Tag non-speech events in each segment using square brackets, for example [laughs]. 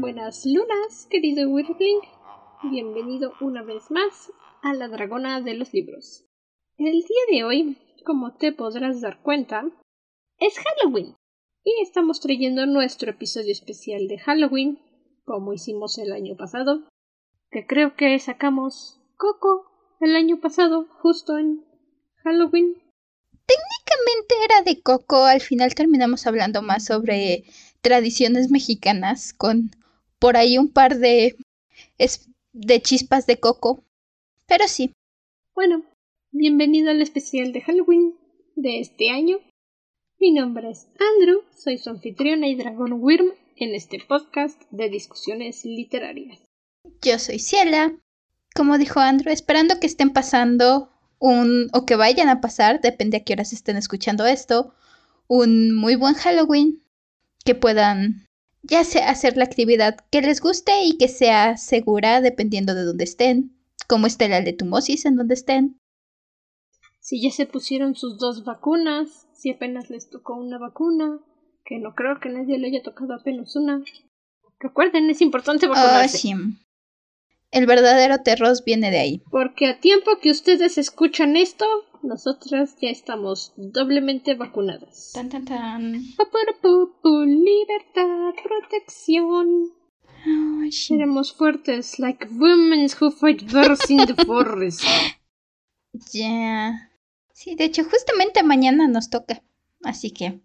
Buenas lunas, querido Wyrmling. Bienvenido una vez más a la Dragona de los Libros. El día de hoy, como te podrás dar cuenta, es Halloween. Y estamos trayendo nuestro episodio especial de Halloween, como hicimos el año pasado, que creo que sacamos Coco el año pasado, justo en Halloween. Técnicamente era de Coco, al final terminamos hablando más sobre tradiciones mexicanas con por ahí un par de, de chispas de coco. Pero sí. Bueno, bienvenido al especial de Halloween de este año. Mi nombre es Andrew, soy su anfitriona y dragón Wyrm en este podcast de discusiones literarias. Yo soy Ciela, como dijo Andrew, esperando que estén pasando un, o que vayan a pasar, depende a qué horas estén escuchando esto, un muy buen Halloween, que puedan ya sea hacer la actividad que les guste y que sea segura dependiendo de dónde estén, como esté la letumosis en donde estén. Si ya se pusieron sus dos vacunas, si apenas les tocó una vacuna, que no creo que nadie le haya tocado apenas una. Recuerden, es importante ah, vacunarse. El verdadero terror viene de ahí. Porque a tiempo que ustedes escuchan esto, nosotras ya estamos doblemente vacunadas. Tan tan tan. libertad, protección. Seremos fuertes, like women who fight bears in the forest. [laughs] Ya. Sí, de hecho, justamente mañana nos toca. Así que.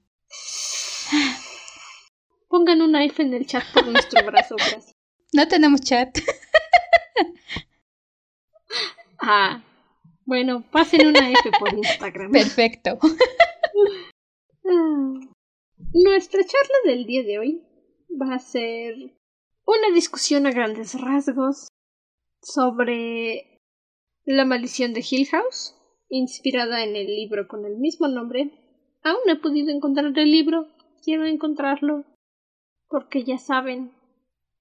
Pongan un knife en el chat por nuestro brazo, [laughs] gracias. No tenemos chat. Ah. Bueno, pasen una F por [laughs] Instagram. Perfecto. Ah, nuestra charla del día de hoy va a ser una discusión a grandes rasgos sobre la maldición de Hill House, inspirada en el libro con el mismo nombre. Aún no he podido encontrar el libro, quiero encontrarlo, porque ya saben,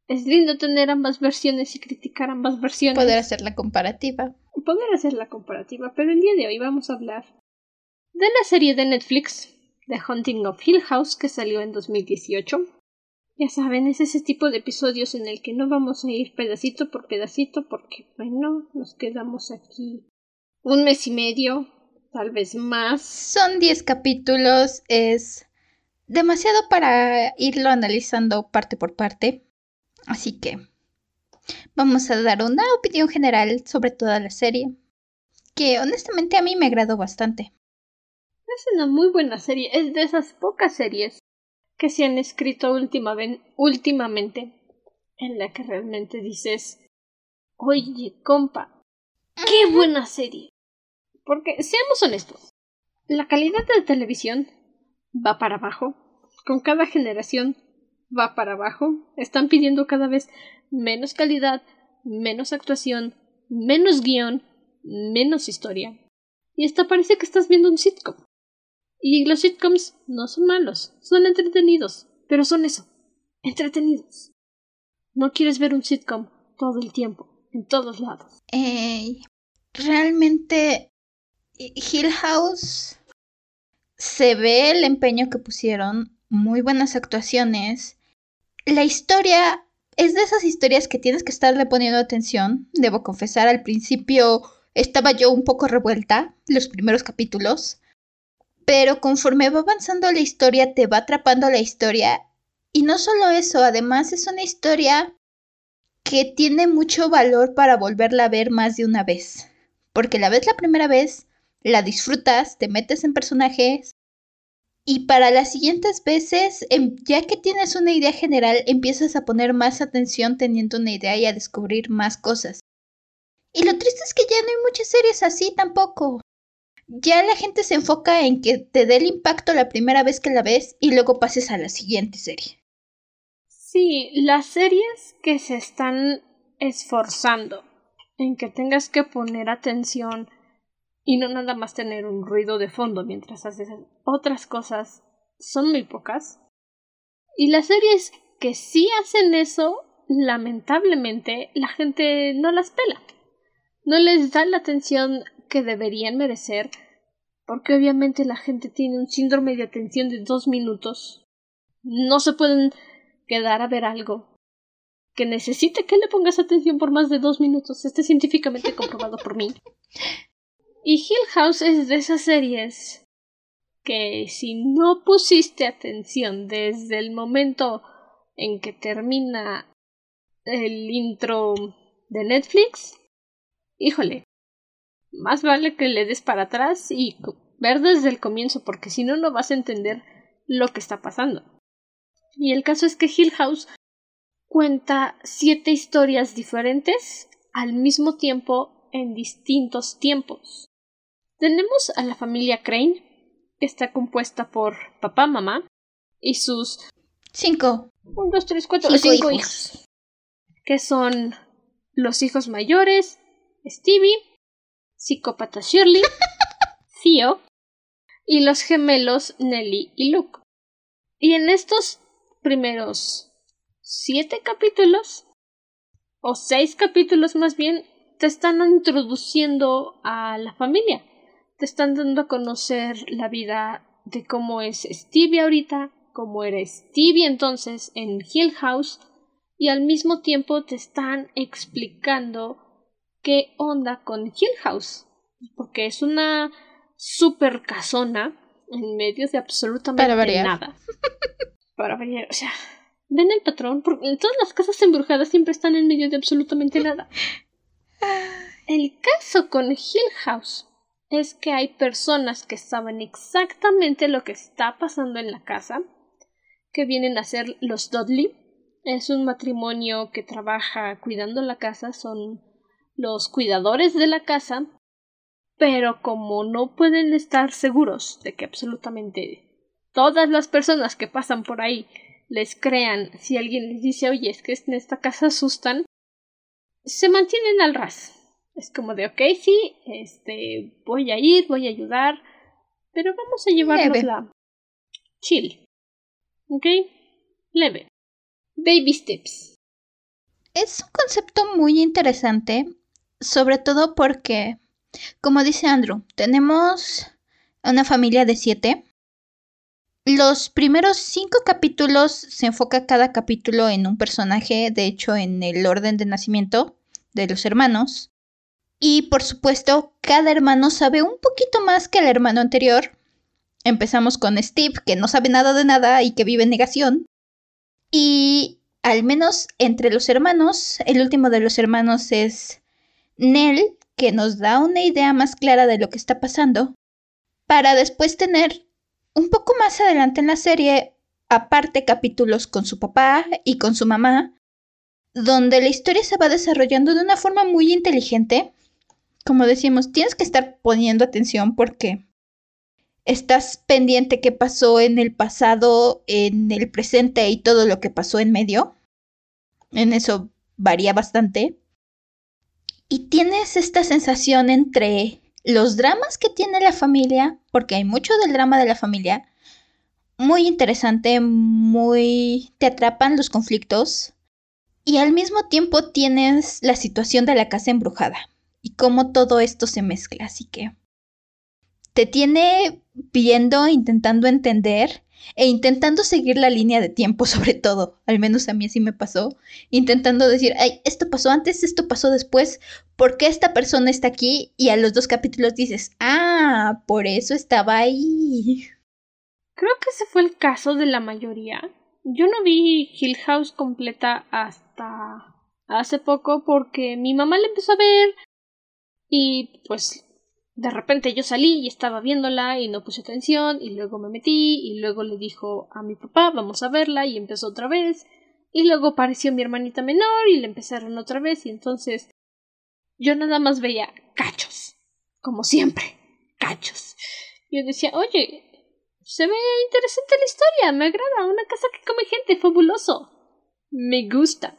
es lindo tener ambas versiones y criticar ambas versiones. Poder hacer la comparativa. Poder hacer la comparativa, pero el día de hoy vamos a hablar de la serie de Netflix The Hunting of Hill House que salió en 2018. Ya saben, es ese tipo de episodios en el que no vamos a ir pedacito por pedacito porque, bueno, nos quedamos aquí un mes y medio, tal vez más. Son 10 capítulos, es demasiado para irlo analizando parte por parte. Así que vamos a dar una opinión general sobre toda la serie, que honestamente a mí me agradó bastante. Es una muy buena serie, es de esas pocas series que se han escrito últimamente en la que realmente dices, oye, compa, qué buena serie. Porque, seamos honestos, la calidad de la televisión va para abajo con cada generación va para abajo. Están pidiendo cada vez menos calidad, menos actuación, menos guion, menos historia. Y hasta parece que estás viendo un sitcom. Y los sitcoms no son malos, son entretenidos, pero son eso, entretenidos. No quieres ver un sitcom todo el tiempo, en todos lados. realmente Hill House se ve el empeño que pusieron, muy buenas actuaciones, la historia es de esas historias que tienes que estarle poniendo atención. Debo confesar, al principio estaba yo un poco revuelta, los primeros capítulos. Pero conforme va avanzando la historia, te va atrapando la historia. Y no solo eso, además es una historia que tiene mucho valor para volverla a ver más de una vez. Porque la ves la primera vez, la disfrutas, te metes en personajes, y para las siguientes veces, em, ya que tienes una idea general, empiezas a poner más atención teniendo una idea y a descubrir más cosas. Y lo triste es que ya no hay muchas series así tampoco. Ya la gente se enfoca en que te dé el impacto la primera vez que la ves y luego pases a la siguiente serie. Sí, las series que se están esforzando en que tengas que poner atención y no nada más tener un ruido de fondo mientras haces otras cosas son muy pocas. Y las series que sí hacen eso, lamentablemente, la gente no las pela. No les da la atención que deberían merecer, porque obviamente la gente tiene un síndrome de atención de dos minutos. No se pueden quedar a ver algo que necesita que le pongas atención por más de dos minutos. Está científicamente comprobado por mí. [laughs] Y Hill House es de esas series que si no pusiste atención desde el momento en que termina el intro de Netflix, híjole, más vale que le des para atrás y ver desde el comienzo, porque si no, no vas a entender lo que está pasando. Y el caso es que Hill House cuenta siete historias diferentes al mismo tiempo en distintos tiempos. Tenemos a la familia Crane, que está compuesta por papá, mamá y sus cinco, un, dos, tres, cuatro, cinco, hijos. que son los hijos mayores, Stevie, psicópata Shirley, [laughs] Theo y los gemelos Nelly y Luke. Y en estos primeros siete capítulos, o seis capítulos más bien, te están introduciendo a la familia. Te están dando a conocer la vida de cómo es Stevie ahorita, cómo era Stevie entonces en Hill House, y al mismo tiempo te están explicando qué onda con Hill House, porque es una super casona en medio de absolutamente nada. [laughs] Para variar, o sea, ven el patrón, porque todas las casas embrujadas siempre están en medio de absolutamente nada. [laughs] El caso con Hill House es que hay personas que saben exactamente lo que está pasando en la casa, que vienen a ser los Dudley. Es un matrimonio que trabaja cuidando la casa, son los cuidadores de la casa, pero como no pueden estar seguros de que absolutamente todas las personas que pasan por ahí les crean si alguien les dice oye es que en esta casa asustan se mantienen al ras es como de ok sí este voy a ir voy a ayudar pero vamos a llevarnos chill ok leve. Baby steps. Es un concepto muy interesante sobre todo porque como dice Andrew tenemos una familia de siete. Los primeros cinco capítulos se enfoca cada capítulo en un personaje, de hecho en el orden de nacimiento de los hermanos. Y por supuesto, cada hermano sabe un poquito más que el hermano anterior. Empezamos con Steve, que no sabe nada de nada y que vive en negación. Y al menos entre los hermanos, el último de los hermanos es Nell, que nos da una idea más clara de lo que está pasando, para después tener un poco más adelante en la serie, aparte capítulos con su papá y con su mamá, donde la historia se va desarrollando de una forma muy inteligente. Como decimos, tienes que estar poniendo atención porque estás pendiente qué pasó en el pasado, en el presente y todo lo que pasó en medio. En eso varía bastante. Y tienes esta sensación entre los dramas que tiene la familia, porque hay mucho del drama de la familia, muy interesante, muy... te atrapan los conflictos y al mismo tiempo tienes la situación de la casa embrujada y cómo todo esto se mezcla, así que te tiene viendo, intentando entender e intentando seguir la línea de tiempo [laughs] sobre todo, al menos a mí así me pasó, intentando decir, ay, esto pasó antes, esto pasó después, ¿por qué esta persona está aquí? Y a los dos capítulos dices, ah, por eso estaba ahí. Creo que ese fue el caso de la mayoría. Yo no vi Hill House completa hasta hace poco porque mi mamá la empezó a ver y pues de repente yo salí y estaba viéndola y no puse atención y luego me metí y luego le dijo a mi papá vamos a verla y empezó otra vez. Y luego apareció mi hermanita menor y le empezaron otra vez y entonces yo nada más veía cachos como siempre cachos. Yo decía oye se ve interesante la historia me agrada una casa que come gente fabuloso me gusta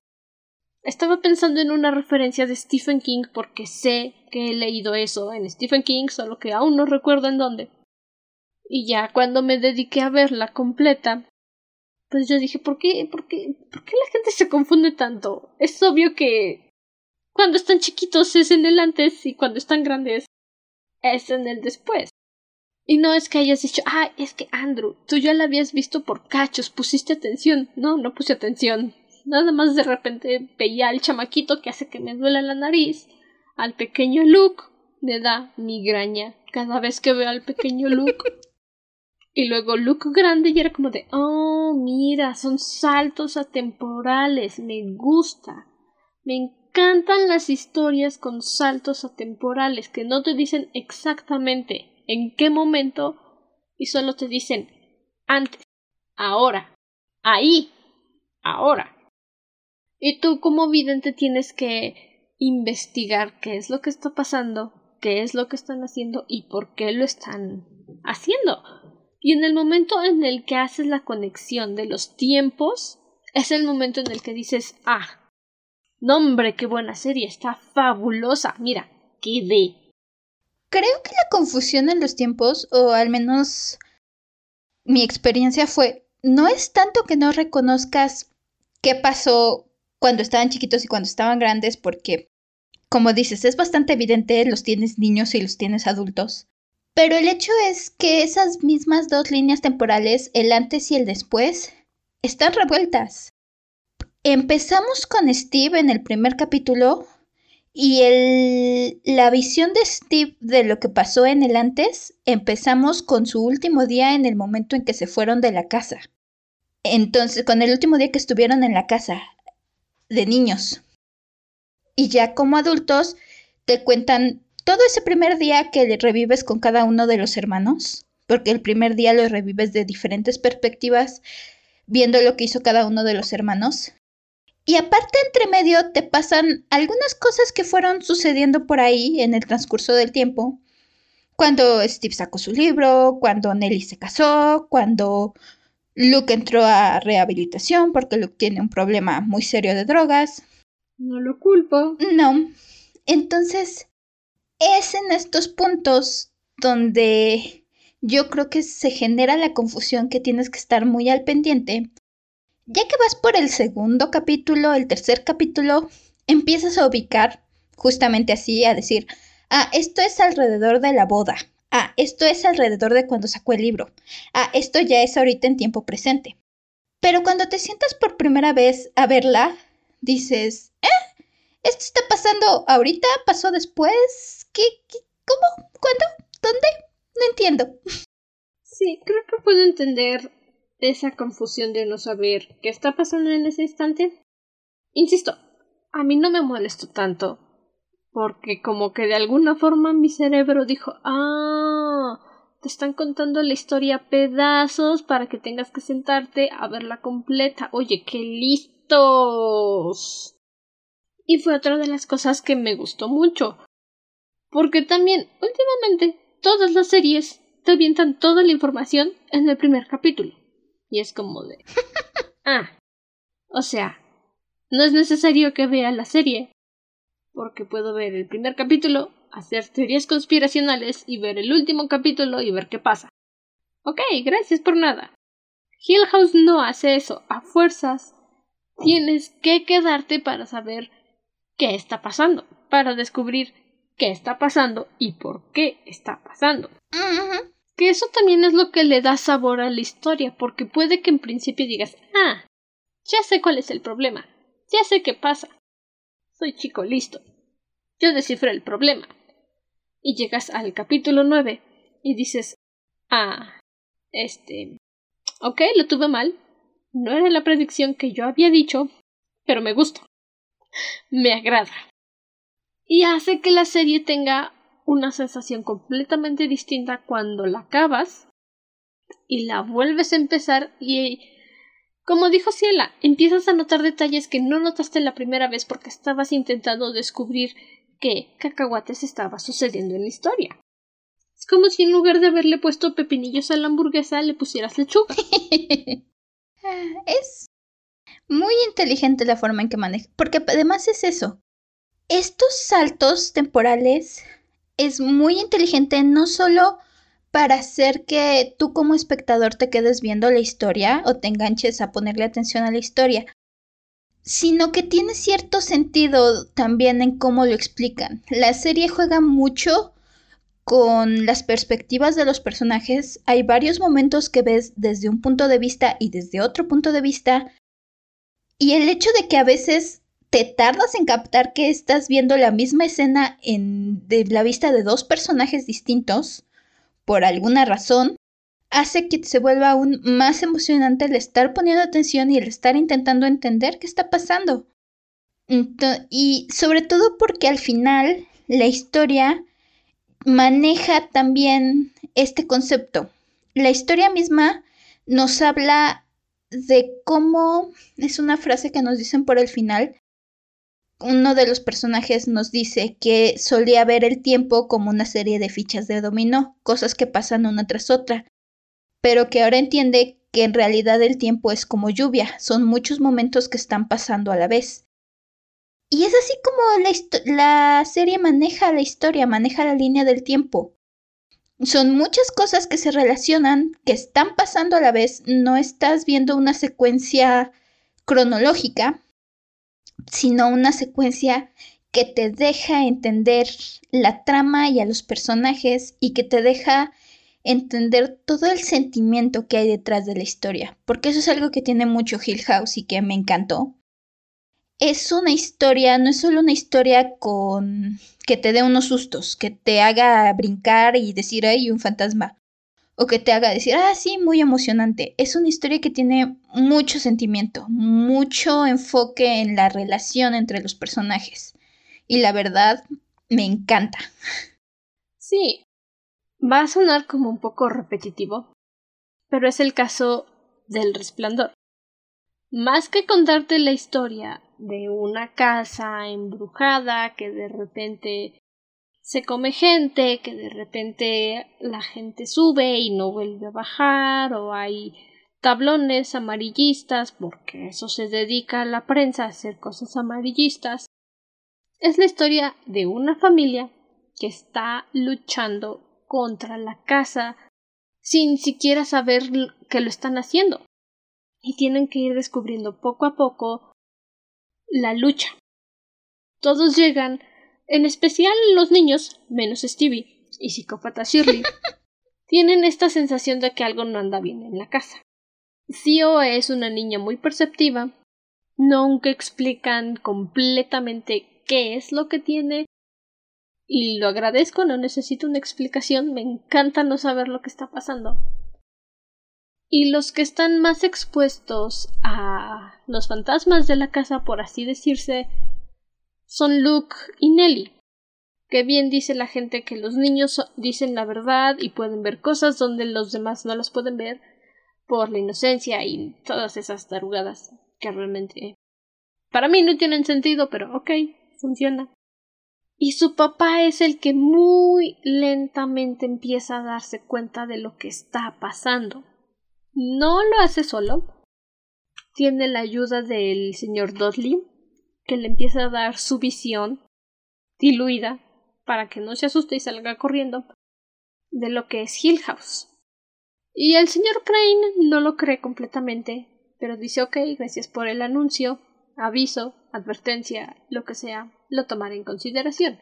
estaba pensando en una referencia de Stephen King porque sé que he leído eso en Stephen King, solo que aún no recuerdo en dónde. Y ya cuando me dediqué a verla completa, pues yo dije, ¿por qué, por qué, por qué la gente se confunde tanto? Es obvio que cuando están chiquitos es en el antes y cuando están grandes es en el después. Y no es que hayas dicho, ah, es que Andrew, tú ya la habías visto por cachos, pusiste atención. No, no puse atención. Nada más de repente veía al chamaquito que hace que me duela la nariz, al pequeño Luke le da migraña cada vez que veo al pequeño Luke. [laughs] y luego Luke grande y era como de, oh, mira, son saltos atemporales, me gusta. Me encantan las historias con saltos atemporales que no te dicen exactamente en qué momento y solo te dicen antes, ahora, ahí, ahora. Y tú como vidente tienes que investigar qué es lo que está pasando, qué es lo que están haciendo y por qué lo están haciendo. Y en el momento en el que haces la conexión de los tiempos, es el momento en el que dices, ah, no hombre, qué buena serie, está fabulosa, mira, qué Creo que la confusión en los tiempos, o al menos mi experiencia fue, no es tanto que no reconozcas qué pasó cuando estaban chiquitos y cuando estaban grandes, porque, como dices, es bastante evidente, los tienes niños y los tienes adultos. Pero el hecho es que esas mismas dos líneas temporales, el antes y el después, están revueltas. Empezamos con Steve en el primer capítulo y el, la visión de Steve de lo que pasó en el antes, empezamos con su último día en el momento en que se fueron de la casa. Entonces, con el último día que estuvieron en la casa de niños. Y ya como adultos te cuentan todo ese primer día que revives con cada uno de los hermanos, porque el primer día lo revives de diferentes perspectivas, viendo lo que hizo cada uno de los hermanos. Y aparte, entre medio, te pasan algunas cosas que fueron sucediendo por ahí en el transcurso del tiempo. Cuando Steve sacó su libro, cuando Nelly se casó, cuando Luke entró a rehabilitación porque Luke tiene un problema muy serio de drogas. No lo culpo. No. Entonces, es en estos puntos donde yo creo que se genera la confusión que tienes que estar muy al pendiente. Ya que vas por el segundo capítulo, el tercer capítulo, empiezas a ubicar justamente así, a decir, ah, esto es alrededor de la boda, Ah, esto es alrededor de cuando sacó el libro. Ah, esto ya es ahorita en tiempo presente. Pero cuando te sientas por primera vez a verla, dices, ¿eh? ¿Esto está pasando ahorita? ¿Pasó después? ¿Qué? qué ¿Cómo? ¿Cuándo? ¿Dónde? No entiendo. Sí, creo que puedo entender esa confusión de no saber qué está pasando en ese instante. Insisto, a mí no me molesto tanto porque como que de alguna forma mi cerebro dijo, ah, te están contando la historia a pedazos para que tengas que sentarte a verla completa. Oye, qué Y fue otra de las cosas que me gustó mucho. Porque también, últimamente, todas las series te avientan toda la información en el primer capítulo. Y es como de... [laughs] ah. O sea, no es necesario que vea la serie porque puedo ver el primer capítulo, hacer teorías conspiracionales y ver el último capítulo y ver qué pasa. Ok, gracias por nada. Hill House no hace eso. A fuerzas tienes que quedarte para saber qué está pasando, para descubrir qué está pasando y por qué está pasando. Que eso también es lo que le da sabor a la historia, porque puede que en principio digas, ah, ya sé cuál es el problema, ya sé qué pasa, soy chico listo. Yo descifro el problema. Y llegas al capítulo 9 y dices, ah, este... Ok, lo tuve mal. No era la predicción que yo había dicho, pero me gusta. Me agrada. Y hace que la serie tenga una sensación completamente distinta cuando la acabas y la vuelves a empezar y como dijo Ciela, empiezas a notar detalles que no notaste la primera vez porque estabas intentando descubrir qué cacahuates estaba sucediendo en la historia. Es como si en lugar de haberle puesto pepinillos a la hamburguesa le pusieras lechuga. [laughs] es muy inteligente la forma en que maneja, porque además es eso. Estos saltos temporales es muy inteligente no solo para hacer que tú como espectador te quedes viendo la historia o te enganches a ponerle atención a la historia, sino que tiene cierto sentido también en cómo lo explican. La serie juega mucho con las perspectivas de los personajes. Hay varios momentos que ves desde un punto de vista y desde otro punto de vista. Y el hecho de que a veces te tardas en captar que estás viendo la misma escena en, de la vista de dos personajes distintos, por alguna razón, hace que se vuelva aún más emocionante el estar poniendo atención y el estar intentando entender qué está pasando. y sobre todo porque al final la historia maneja también este concepto. La historia misma nos habla de cómo, es una frase que nos dicen por el final, uno de los personajes nos dice que solía ver el tiempo como una serie de fichas de dominó, cosas que pasan una tras otra, pero que ahora entiende que en realidad el tiempo es como lluvia, son muchos momentos que están pasando a la vez. Y es así como la, serie maneja la historia, maneja la línea del tiempo. Son muchas cosas que se relacionan, que están pasando a la vez, no estás viendo una secuencia cronológica, sino una secuencia que te deja entender la trama y a los personajes y que te deja entender todo el sentimiento que hay detrás de la historia, porque eso es algo que tiene mucho Hill House y que me encantó. Es una historia, no es solo una historia con que te dé unos sustos, que te haga brincar y decir, ay, un fantasma o que te haga decir, ah, sí, muy emocionante. Es una historia que tiene mucho sentimiento, mucho enfoque en la relación entre los personajes. Y la verdad, me encanta. Sí, va a sonar como un poco repetitivo, pero es el caso del resplandor. Más que contarte la historia de una casa embrujada que de repente se come gente, que de repente la gente sube y no vuelve a bajar, o hay tablones amarillistas, porque eso se dedica a la prensa a hacer cosas amarillistas. Es la historia de una familia que está luchando contra la casa sin siquiera saber que lo están haciendo. Y tienen que ir descubriendo poco a poco la lucha. Todos llegan en especial los niños, menos Stevie y psicópata Shirley, [laughs] tienen esta sensación de que algo no anda bien en la casa. Theo es una niña muy perceptiva, nunca explican completamente qué es lo que tiene y lo agradezco, no necesito una explicación, me encanta no saber lo que está pasando. Y los que están más expuestos a los fantasmas de la casa, por así decirse, son Luke y Nelly. Que bien dice la gente que los niños dicen la verdad y pueden ver cosas donde los demás no las pueden ver por la inocencia y todas esas tarugadas que realmente para mí no tienen sentido, pero ok, funciona. Y su papá es el que muy lentamente empieza a darse cuenta de lo que está pasando. No lo hace solo. Tiene la ayuda del señor Dudley, que le empieza a dar su visión diluida para que no se asuste y salga corriendo de lo que es Hill House. Y el señor Crane no lo cree completamente, pero dice ok, gracias por el anuncio, aviso, advertencia, lo que sea, lo tomaré en consideración.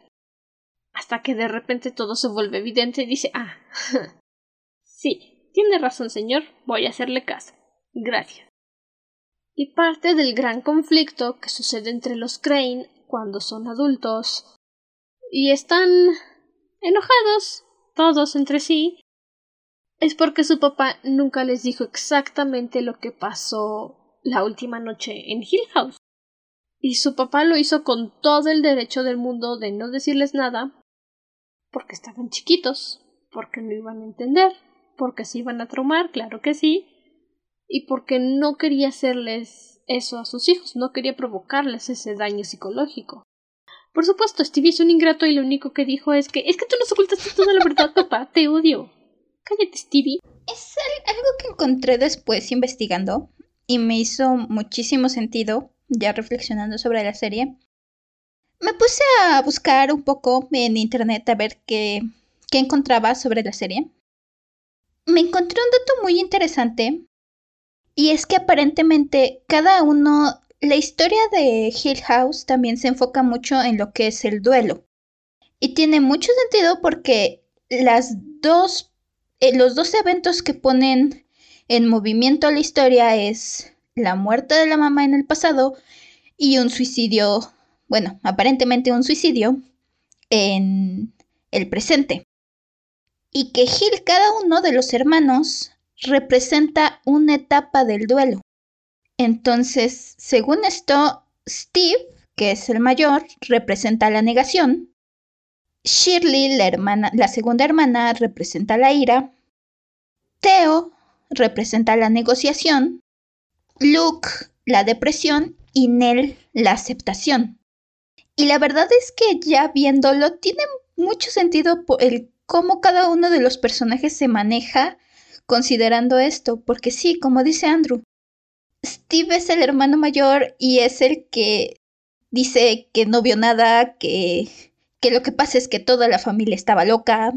Hasta que de repente todo se vuelve evidente y dice ah, [laughs] sí, tiene razón señor, voy a hacerle caso. Gracias y parte del gran conflicto que sucede entre los Crane cuando son adultos y están enojados todos entre sí es porque su papá nunca les dijo exactamente lo que pasó la última noche en Hill House. Y su papá lo hizo con todo el derecho del mundo de no decirles nada, porque estaban chiquitos, porque no iban a entender, porque se iban a traumar, claro que sí, y porque no quería hacerles eso a sus hijos, no quería provocarles ese daño psicológico. Por supuesto, Stevie es un ingrato y lo único que dijo es que es que tú nos ocultaste toda la verdad, papá, te odio. Cállate, Stevie. Es algo que encontré después investigando y me hizo muchísimo sentido, ya reflexionando sobre la serie. Me puse a buscar un poco en internet a ver qué, qué encontraba sobre la serie. Me encontré un dato muy interesante y es que aparentemente cada uno, la historia de Hill House también se enfoca mucho en lo que es el duelo. Y tiene mucho sentido porque las dos, eh, los dos eventos que ponen en movimiento la historia es la muerte de la mamá en el pasado y un suicidio, bueno, aparentemente un suicidio en el presente. Y que Gil, cada uno de los hermanos, representa una etapa del duelo. Entonces, según esto, Steve, que es el mayor, representa la negación. Shirley, la, hermana, la segunda hermana, representa la ira. Theo representa la negociación. Luke, la depresión. Y Nell, la aceptación. Y la verdad es que ya viéndolo, tiene mucho sentido el cómo cada uno de los personajes se maneja considerando esto, porque sí, como dice Andrew, Steve es el hermano mayor y es el que dice que no vio nada, que, que lo que pasa es que toda la familia estaba loca.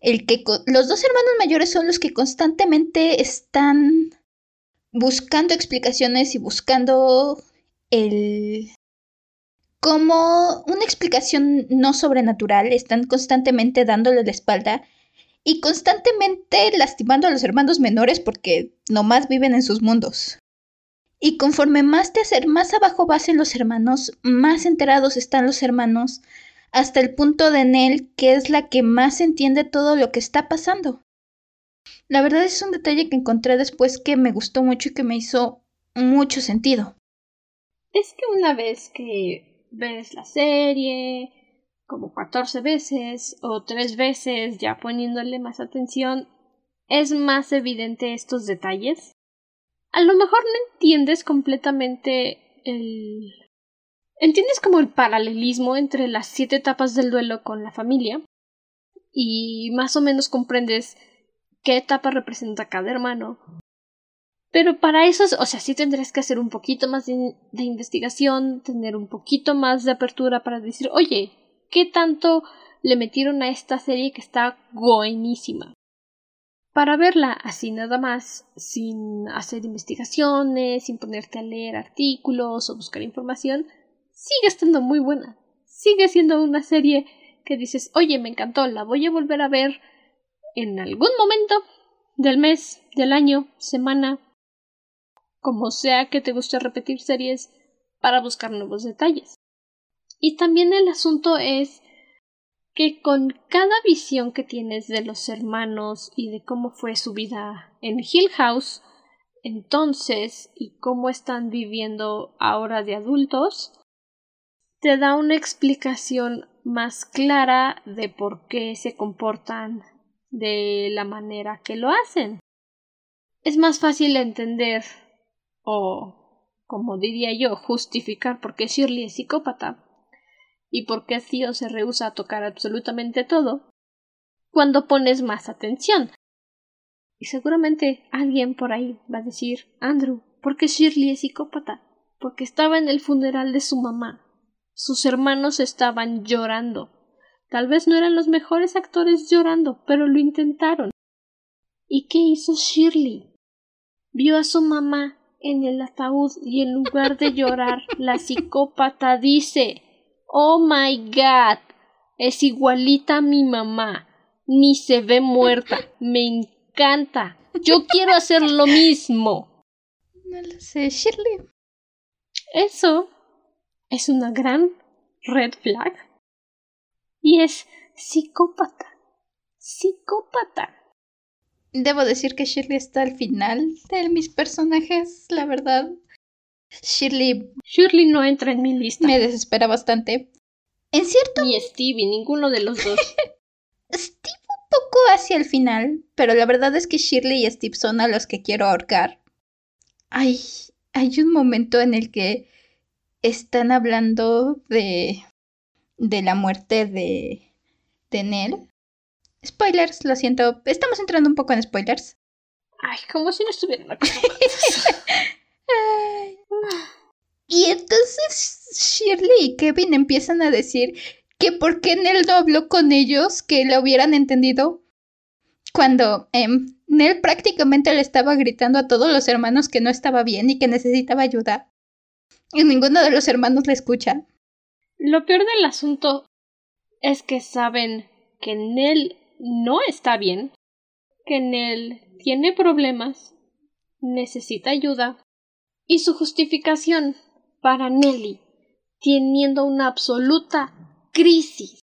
El que los dos hermanos mayores son los que constantemente están buscando explicaciones y buscando el como una explicación no sobrenatural, están constantemente dándole la espalda y constantemente lastimando a los hermanos menores porque nomás viven en sus mundos. Y conforme más te hacer más abajo vas en los hermanos, más enterados están los hermanos, hasta el punto de Nell, que es la que más entiende todo lo que está pasando. La verdad es un detalle que encontré después que me gustó mucho y que me hizo mucho sentido. Es que una vez que ves la serie como 14 veces o tres veces ya poniéndole más atención, es más evidente estos detalles a lo mejor no entiendes completamente el... Entiendes como el paralelismo entre las siete etapas del duelo con la familia y más o menos comprendes qué etapa representa cada hermano. Pero para eso, o sea, sí tendrías que hacer un poquito más de, de, investigación, tener un poquito más de apertura para decir, oye, ¿qué tanto le metieron a esta serie que está buenísima? para verla así nada más, sin hacer investigaciones, sin ponerte a leer artículos o buscar información, sigue estando muy buena. Sigue siendo una serie que dices, oye, me encantó, la voy a volver a ver en algún momento del mes, del año, semana, como sea que te guste repetir series para buscar nuevos detalles. Y también el asunto es que con cada visión que tienes de los hermanos y de cómo fue su vida en Hill House, entonces, y cómo están viviendo ahora de adultos, te da una explicación más clara de por qué se comportan de la manera que lo hacen. Es más fácil entender o, como diría yo, justificar por qué Shirley es psicópata y por qué Theo se rehúsa a tocar absolutamente todo, cuando pones más atención. Y seguramente alguien por ahí va a decir Andrew, ¿por qué Shirley es psicópata? Porque estaba en el funeral de su mamá. Sus hermanos estaban llorando. Tal vez no eran los mejores actores llorando, pero lo intentaron. ¿Y qué hizo Shirley? Vio a su mamá en el ataúd y en lugar de llorar, la psicópata dice Oh my god. Es igualita a mi mamá. Ni se ve muerta. Me encanta. Yo quiero hacer lo mismo. No lo sé, Shirley. Eso es una gran red flag. Y es psicópata. Psicópata. Debo decir que Shirley está al final de mis personajes, la verdad. Shirley. Shirley no entra en mi lista. Me desespera bastante. En cierto. Ni Stevie, ninguno de los dos. [laughs] Steve un poco hacia el final, pero la verdad es que Shirley y Steve son a los que quiero ahorcar. Hay, hay un momento en el que están hablando de. de la muerte de. de Nell. Spoilers, lo siento. Estamos entrando un poco en spoilers. Ay, como si no estuvieran [laughs] Y entonces Shirley y Kevin empiezan a decir que por qué Nell no habló con ellos, que lo hubieran entendido. Cuando em, Nell prácticamente le estaba gritando a todos los hermanos que no estaba bien y que necesitaba ayuda. Y ninguno de los hermanos le escucha. Lo peor del asunto es que saben que Nell no está bien, que Nell tiene problemas, necesita ayuda. Y su justificación para Nelly, teniendo una absoluta crisis,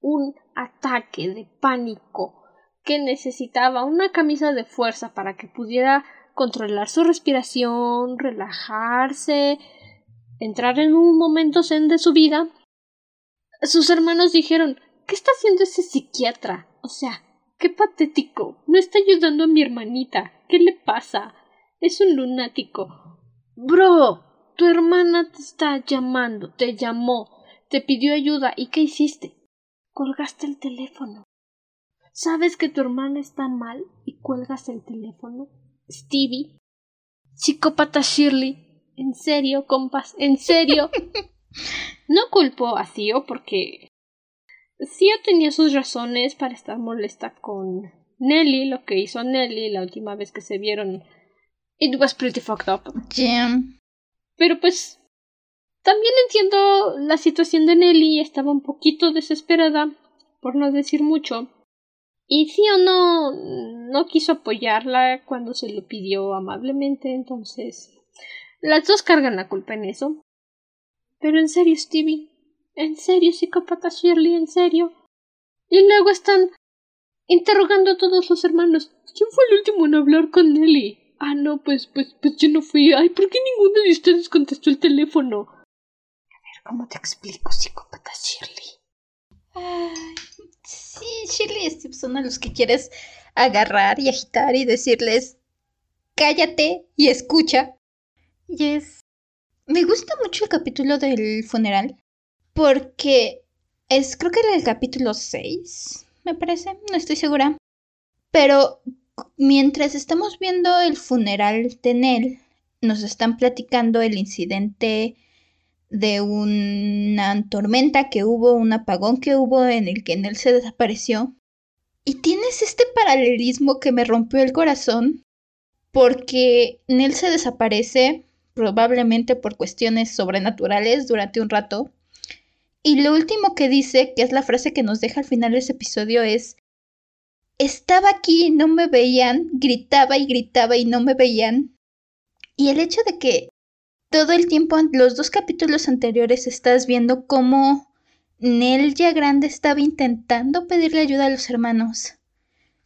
un ataque de pánico que necesitaba una camisa de fuerza para que pudiera controlar su respiración, relajarse, entrar en un momento zen de su vida, sus hermanos dijeron ¿Qué está haciendo ese psiquiatra? O sea, qué patético. No está ayudando a mi hermanita. ¿Qué le pasa? Es un lunático. Bro, tu hermana te está llamando, te llamó, te pidió ayuda. ¿Y qué hiciste? Colgaste el teléfono. ¿Sabes que tu hermana está mal y cuelgas el teléfono? Stevie. Psicópata Shirley. ¿En serio, compas? ¿En serio? [laughs] No culpo a Theo porque Theo tenía sus razones para estar molesta con Nelly, lo que hizo Nelly la última vez que se vieron. It was pretty fucked up. Pero pues también entiendo la situación de Nelly, estaba un poquito desesperada, por no decir mucho. Y Theo no, no quiso apoyarla cuando se lo pidió amablemente, entonces las dos cargan la culpa en eso. Pero en serio, Stevie, en serio, psicópata Shirley, en serio. Y luego están interrogando a todos los hermanos. ¿Quién fue el último en hablar con Nelly? Ah, no, pues, pues, pues yo no fui. Ay, ¿por qué ninguno de ustedes contestó el teléfono? A ver, ¿cómo te explico, psicópata Shirley? Ay, sí, Shirley y son a los que quieres agarrar y agitar y decirles cállate y escucha. Yes. Me gusta mucho el capítulo del funeral porque es creo que era el capítulo 6, me parece, no estoy segura. Pero mientras estamos viendo el funeral de Nell, nos están platicando el incidente de una tormenta que hubo, un apagón que hubo en el que Nell se desapareció. Y tienes este paralelismo que me rompió el corazón porque Nell se desaparece probablemente por cuestiones sobrenaturales durante un rato. Y lo último que dice, que es la frase que nos deja al final de ese episodio, es, estaba aquí, no me veían, gritaba y gritaba y no me veían. Y el hecho de que todo el tiempo, los dos capítulos anteriores, estás viendo cómo Nell ya grande estaba intentando pedirle ayuda a los hermanos.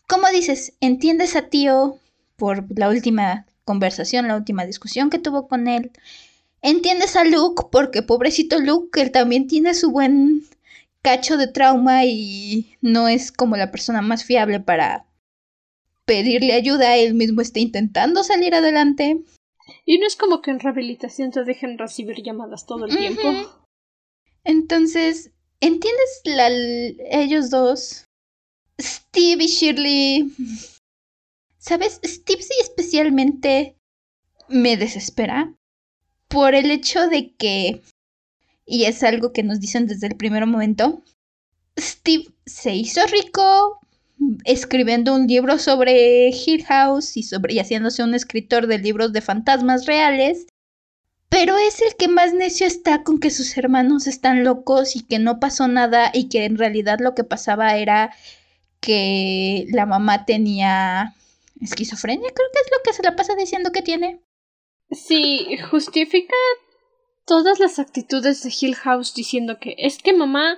¿Cómo dices? ¿Entiendes a tío por la última conversación, la última discusión que tuvo con él. Entiendes a Luke porque pobrecito Luke, él también tiene su buen cacho de trauma y no es como la persona más fiable para pedirle ayuda, él mismo está intentando salir adelante. Y no es como que en rehabilitación te dejen recibir llamadas todo el tiempo. Entonces, ¿entiendes la, ellos dos? Steve y Shirley ¿Sabes? Steve sí especialmente me desespera por el hecho de que, y es algo que nos dicen desde el primer momento, Steve se hizo rico escribiendo un libro sobre Hill House y, sobre, y haciéndose un escritor de libros de fantasmas reales, pero es el que más necio está con que sus hermanos están locos y que no pasó nada y que en realidad lo que pasaba era que la mamá tenía esquizofrenia, creo que es lo que se la pasa diciendo que tiene. Sí, justifica todas las actitudes de Hill House diciendo que es que mamá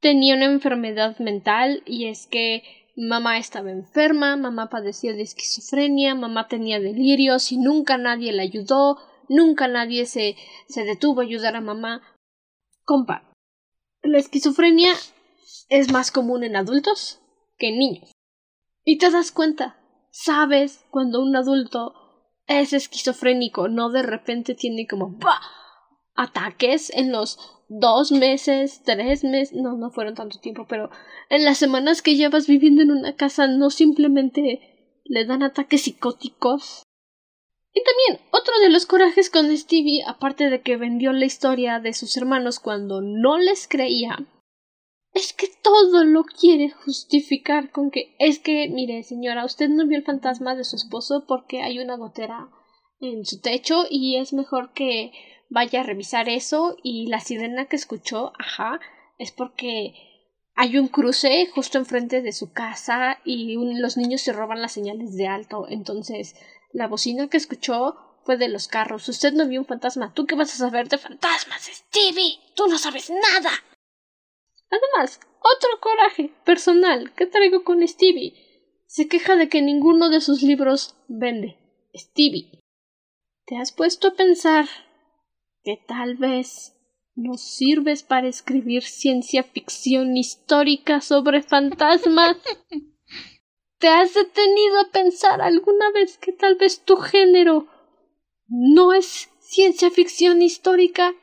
tenía una enfermedad mental y es que mamá estaba enferma, mamá padecía de esquizofrenia, mamá tenía delirios y nunca nadie la ayudó, nunca nadie se, se detuvo a ayudar a mamá. Compa, la esquizofrenia es más común en adultos que en niños. Y te das cuenta, sabes cuando un adulto es esquizofrénico, no de repente tiene como ataques en los dos meses, tres meses, no, no fueron tanto tiempo, pero en las semanas que llevas viviendo en una casa no simplemente le dan ataques psicóticos. Y también otro de los corajes con Stevie, aparte de que vendió la historia de sus hermanos cuando no les creía, es que todo lo quiere justificar con que es que, mire, señora, usted no vio el fantasma de su esposo porque hay una gotera en su techo y es mejor que vaya a revisar eso y la sirena que escuchó, ajá, es porque hay un cruce justo enfrente de su casa y los niños se roban las señales de alto, entonces la bocina que escuchó fue de los carros. Usted no vio un fantasma. ¿Tú qué vas a saber de fantasmas, Stevie? Tú no sabes nada. Además, otro coraje personal que traigo con Stevie. Se queja de que ninguno de sus libros vende. Stevie, ¿te has puesto a pensar que tal vez no sirves para escribir ciencia ficción histórica sobre fantasmas? ¿Te has detenido a pensar alguna vez que tal vez tu género no es ciencia ficción histórica?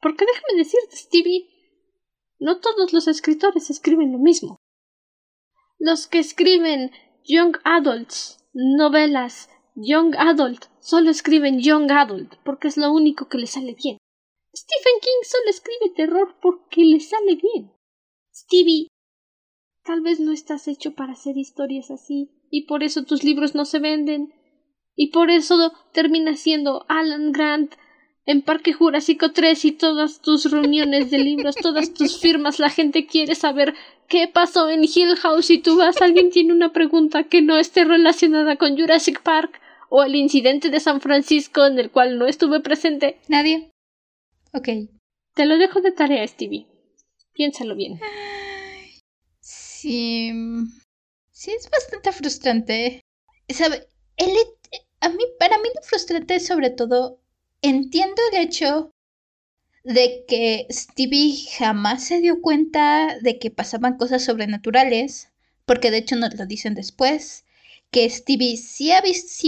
Porque déjame decirte, Stevie, no todos los escritores escriben lo mismo. Los que escriben young adults, novelas, young adult, solo escriben young adult porque es lo único que les sale bien. Stephen King solo escribe terror porque le sale bien. Stevie, Tal vez no estás hecho para hacer historias así, y por eso tus libros no se venden, y por eso terminas siendo Alan Grant en Parque Jurásico 3 y todas tus reuniones de libros, todas tus firmas, la gente quiere saber qué pasó en Hill House y tú vas, alguien tiene una pregunta que no esté relacionada con Jurassic Park o el incidente de San Francisco en el cual no estuve presente. Nadie. Ok. Te lo dejo de tarea, Stevie. Piénsalo bien. Sí. Sí, es bastante frustrante. ¿Sabe? El, a mí, para mí lo frustrante es sobre todo, entiendo el hecho de que Stevie jamás se dio cuenta de que pasaban cosas sobrenaturales, porque de hecho nos lo dicen después, que Stevie sí,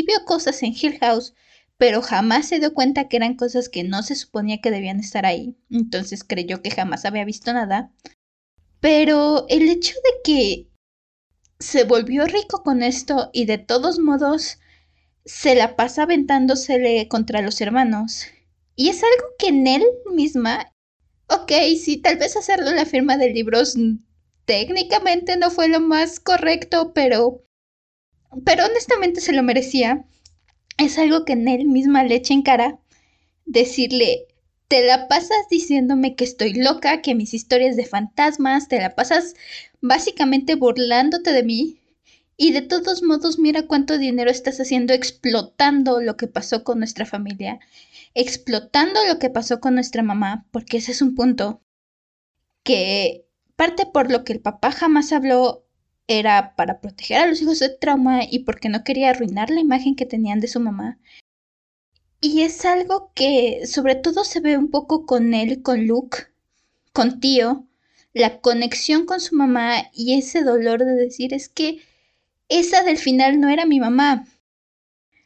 vio cosas en Hill House, pero jamás se dio cuenta que eran cosas que no se suponía que debían estar ahí, entonces creyó que jamás había visto nada, pero el hecho de que se volvió rico con esto y de todos modos se la pasa aventándosele contra los hermanos. Y es algo que en él misma, ok, sí, tal vez hacerlo en la firma de libros técnicamente no fue lo más correcto, pero... Pero honestamente se lo merecía. Es algo que en él misma le echa en cara decirle, te la pasas diciéndome que estoy loca, que mis historias de fantasmas, te la pasas básicamente burlándote de mí. Y de todos modos, mira cuánto dinero estás haciendo explotando lo que pasó con nuestra familia, explotando lo que pasó con nuestra mamá, porque ese es un punto que parte por lo que el papá jamás habló era para proteger a los hijos de trauma y porque no quería arruinar la imagen que tenían de su mamá. Y es algo que sobre todo se ve un poco con él, con Luke, con Tío, la conexión con su mamá y ese dolor de decir es que esa del final no era mi mamá.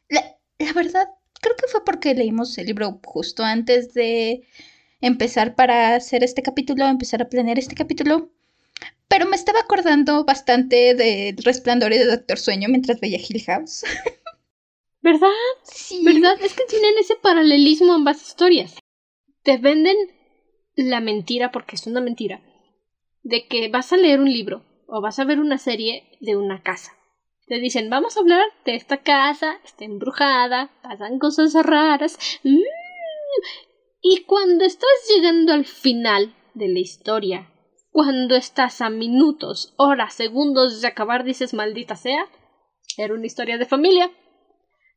La, la verdad, creo que fue porque leímos el libro justo antes de empezar para hacer este capítulo, empezar a planear este capítulo. Pero me estaba acordando bastante del resplandor y de Doctor Sueño mientras veía Hill House. [laughs] ¿Verdad? Sí. ¿Verdad? Es que tienen ese paralelismo ambas historias. Te venden la mentira, porque es una mentira, de que vas a leer un libro o vas a ver una serie de una casa. Te dicen, vamos a hablar de esta casa, está embrujada, pasan cosas raras. Mm. Y cuando estás llegando al final de la historia, cuando estás a minutos, horas, segundos de acabar, dices, maldita sea, era una historia de familia,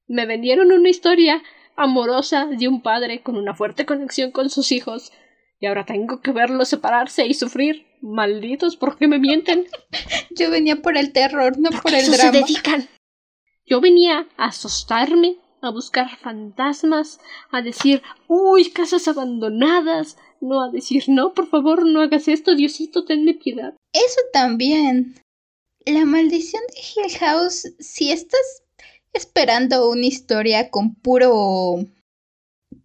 me vendieron una historia amorosa de un padre con una fuerte conexión con sus hijos y ahora tengo que verlos separarse y sufrir. Malditos, ¿por qué me mienten? [laughs] Yo venía por el terror, no por, el eso drama. se dedican. Yo venía a asustarme, a buscar fantasmas, a decir, uy, casas abandonadas, no a decir, no, por favor, no hagas esto, Diosito, tenme piedad. Eso también. La maldición de Hill House, si estás esperando una historia con puro.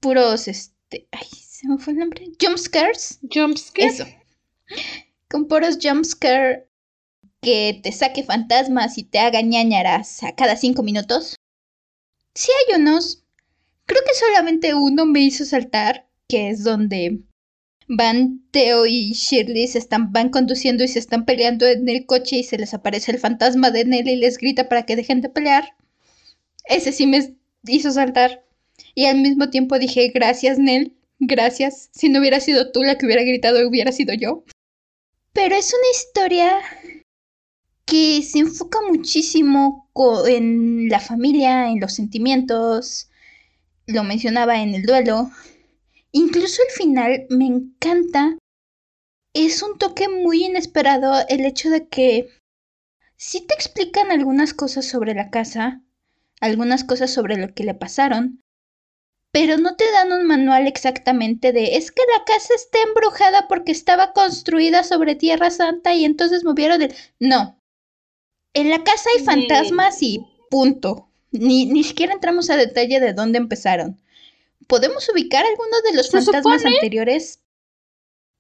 puros. este. Ay, se me fue el nombre. Jumpscares. Jumpscares. Eso. Con puros jumpscares que te saque fantasmas y te haga ñañaras a cada cinco minutos. Sí hay unos. Creo que solamente uno me hizo saltar, que es donde van Theo y Shirley se están van conduciendo y se están peleando en el coche y se les aparece el fantasma de Nelly y les grita para que dejen de pelear. Ese sí me hizo saltar. Y al mismo tiempo dije, gracias, Nell, gracias. Si no hubiera sido tú la que hubiera gritado, hubiera sido yo. Pero es una historia que se enfoca muchísimo en la familia, en los sentimientos, lo mencionaba en el duelo. Incluso el final me encanta. Es un toque muy inesperado el hecho de que sí te explican algunas cosas sobre la casa, algunas cosas sobre lo que le pasaron, pero no te dan un manual exactamente de es que la casa está embrujada porque estaba construida sobre Tierra Santa y entonces movieron el... No. En la casa hay fantasmas y punto. Ni, ni siquiera entramos a detalle de dónde empezaron. Podemos ubicar algunos de los fantasmas anteriores,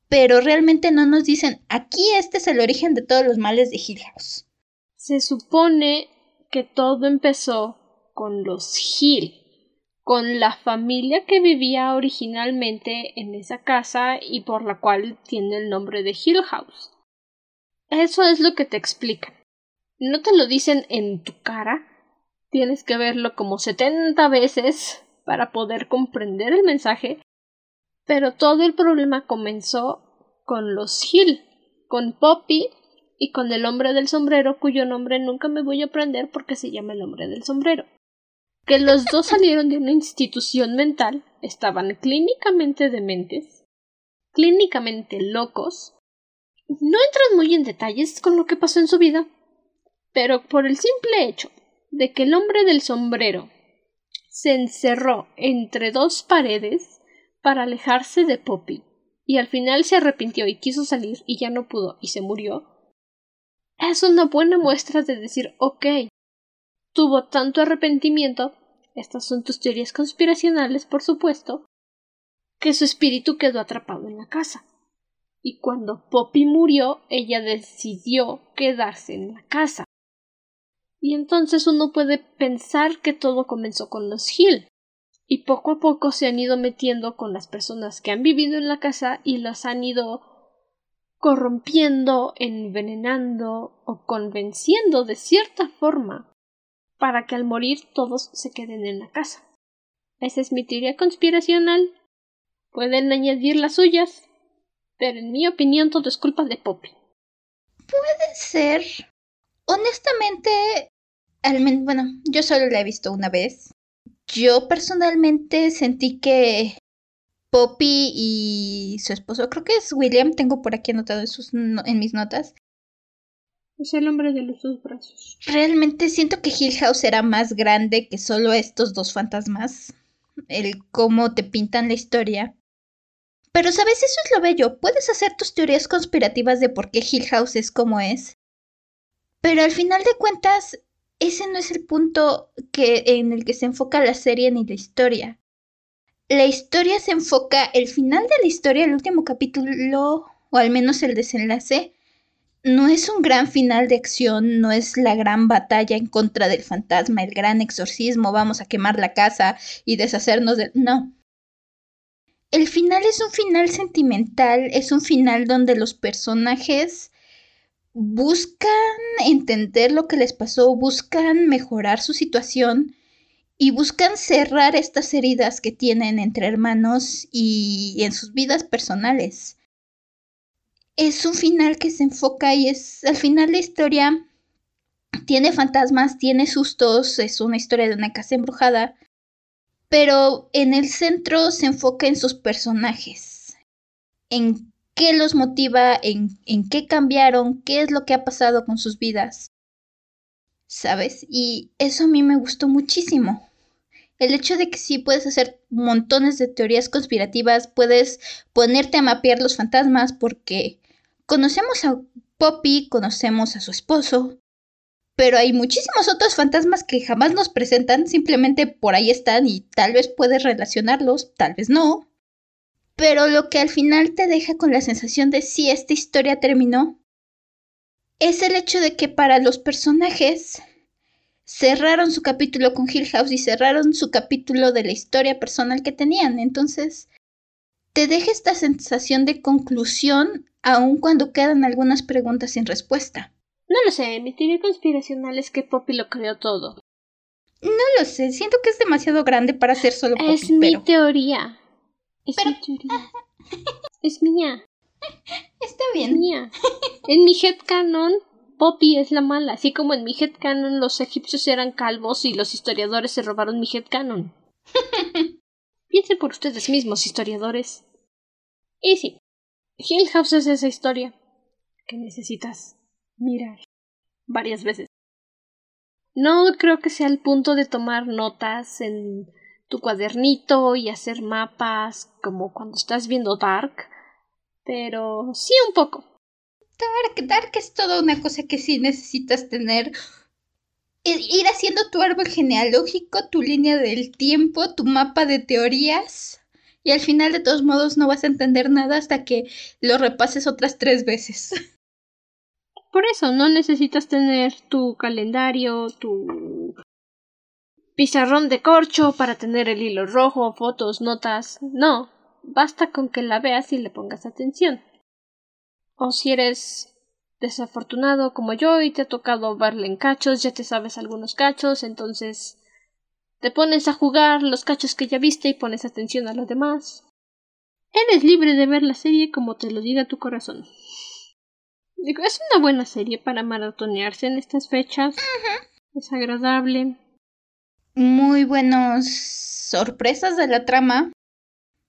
pero realmente no nos dicen aquí este es el origen de todos los males de Hill House. Se supone que todo empezó con los Hill, con la familia que vivía originalmente en esa casa y por la cual tiene el nombre de Hill House. Eso es lo que te explican. No te lo dicen en tu cara, tienes que verlo como setenta veces para poder comprender el mensaje, pero todo el problema comenzó con los Hill, con Poppy y con el hombre del sombrero cuyo nombre nunca me voy a aprender porque se llama el hombre del sombrero. Que los dos salieron de una institución mental, estaban clínicamente dementes, clínicamente locos. No entran muy en detalles con lo que pasó en su vida, pero por el simple hecho de que el hombre del sombrero se encerró entre dos paredes para alejarse de Poppy, y al final se arrepintió y quiso salir y ya no pudo y se murió, es una buena muestra de decir ok, tuvo tanto arrepentimiento, estas son tus teorías conspiracionales, por supuesto, que su espíritu quedó atrapado en la casa. Y cuando Poppy murió, ella decidió quedarse en la casa. Y entonces uno puede pensar que todo comenzó con los Hill. Y poco a poco se han ido metiendo con las personas que han vivido en la casa y las han ido corrompiendo, envenenando o convenciendo de cierta forma para que al morir todos se queden en la casa. Esa es mi teoría conspiracional. Pueden añadir las suyas, pero en mi opinión todo es culpa de Poppy. Puede ser. Honestamente, bueno, yo solo la he visto una vez. Yo personalmente sentí que Poppy y su esposo, creo que es William, tengo por aquí anotado en, mis notas. Es el hombre de los dos brazos. Realmente siento que Hill House era más grande que solo estos dos fantasmas. El cómo te pintan la historia. Pero sabes, eso es lo bello. Puedes hacer tus teorías conspirativas de por qué Hill House es como es. Pero al final de cuentas, ese no es el punto que, en el que se enfoca la serie ni la historia. La historia se enfoca, el final de la historia, el último capítulo, o al menos el desenlace, no es un gran final de acción, no es la gran batalla en contra del fantasma, el gran exorcismo, vamos a quemar la casa y deshacernos de... No. El final es un final sentimental, es un final donde los personajes buscan entender lo que les pasó, buscan mejorar su situación y buscan cerrar estas heridas que tienen entre hermanos y en sus vidas personales. Es un final que se enfoca y es al final la historia tiene fantasmas, tiene sustos, es una historia de una casa embrujada, pero en el centro se enfoca en sus personajes, en qué los motiva, en, en qué cambiaron, qué es lo que ha pasado con sus vidas. ¿Sabes? Y eso a mí me gustó muchísimo. El hecho de que sí puedes hacer montones de teorías conspirativas, puedes ponerte a mapear los fantasmas porque conocemos a Poppy, conocemos a su esposo, pero hay muchísimos otros fantasmas que jamás nos presentan, simplemente por ahí están y tal vez puedes relacionarlos, tal vez no. Pero lo que al final te deja con la sensación de si esta historia terminó es el hecho de que para los personajes cerraron su capítulo con Hill House y cerraron su capítulo de la historia personal que tenían. Entonces, te deja esta sensación de conclusión aun cuando quedan algunas preguntas sin respuesta. No lo sé, mi teoría conspiracional es que Poppy lo creó todo. No lo sé, siento que es demasiado grande para ser solo Poppy. Es mi teoría. Es mi teoría. es mía. [laughs] Está bien. mía. En mi headcanon, Poppy es la mala. Así como en mi headcanon los egipcios eran calvos y los historiadores se robaron mi headcanon. [laughs] Piensen por ustedes mismos, historiadores. Y sí, Hill House es esa historia que necesitas mirar varias veces. No creo que sea el punto de tomar notas en tu cuadernito y hacer mapas como cuando estás viendo Dark, pero sí un poco. Dark, Dark es toda una cosa que sí necesitas tener. Ir haciendo tu árbol genealógico, tu línea del tiempo, tu mapa de teorías. Y al final, de todos modos, no vas a entender nada hasta que lo repases otras tres veces. [laughs] Por eso, no necesitas tener tu calendario, tu pizarrón de corcho para tener el hilo rojo, fotos, notas. No, basta con que la veas y le pongas atención. O si eres desafortunado como yo y te ha tocado verle en cachos, ya te sabes algunos cachos, entonces te pones a jugar los cachos que ya viste y pones atención a los demás. Eres libre de ver la serie como te lo diga tu corazón. Digo, es una buena serie para maratonearse en estas fechas. Es agradable muy buenas sorpresas de la trama.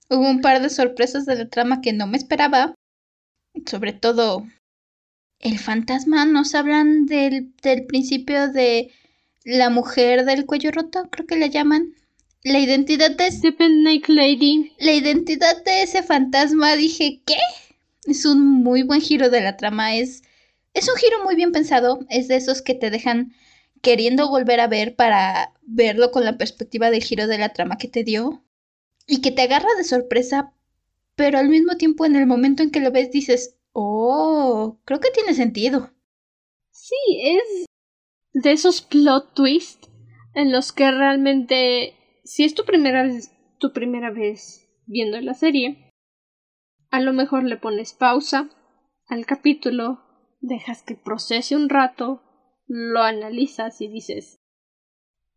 Hubo un par de sorpresas de la trama que no me esperaba. Sobre todo el fantasma. Nos hablan del, del principio de la mujer del cuello roto, creo que le llaman. La identidad de ese Lady. La identidad de ese fantasma, dije, ¿qué? Es un muy buen giro de la trama. Es, es un giro muy bien pensado. Es de esos que te dejan queriendo volver a ver para verlo con la perspectiva del giro de la trama que te dio y que te agarra de sorpresa, pero al mismo tiempo en el momento en que lo ves dices, oh, creo que tiene sentido. Sí, es de esos plot twists en los que realmente, si es tu primera vez, tu primera vez viendo la serie, a lo mejor le pones pausa al capítulo, dejas que procese un rato, lo analizas y dices,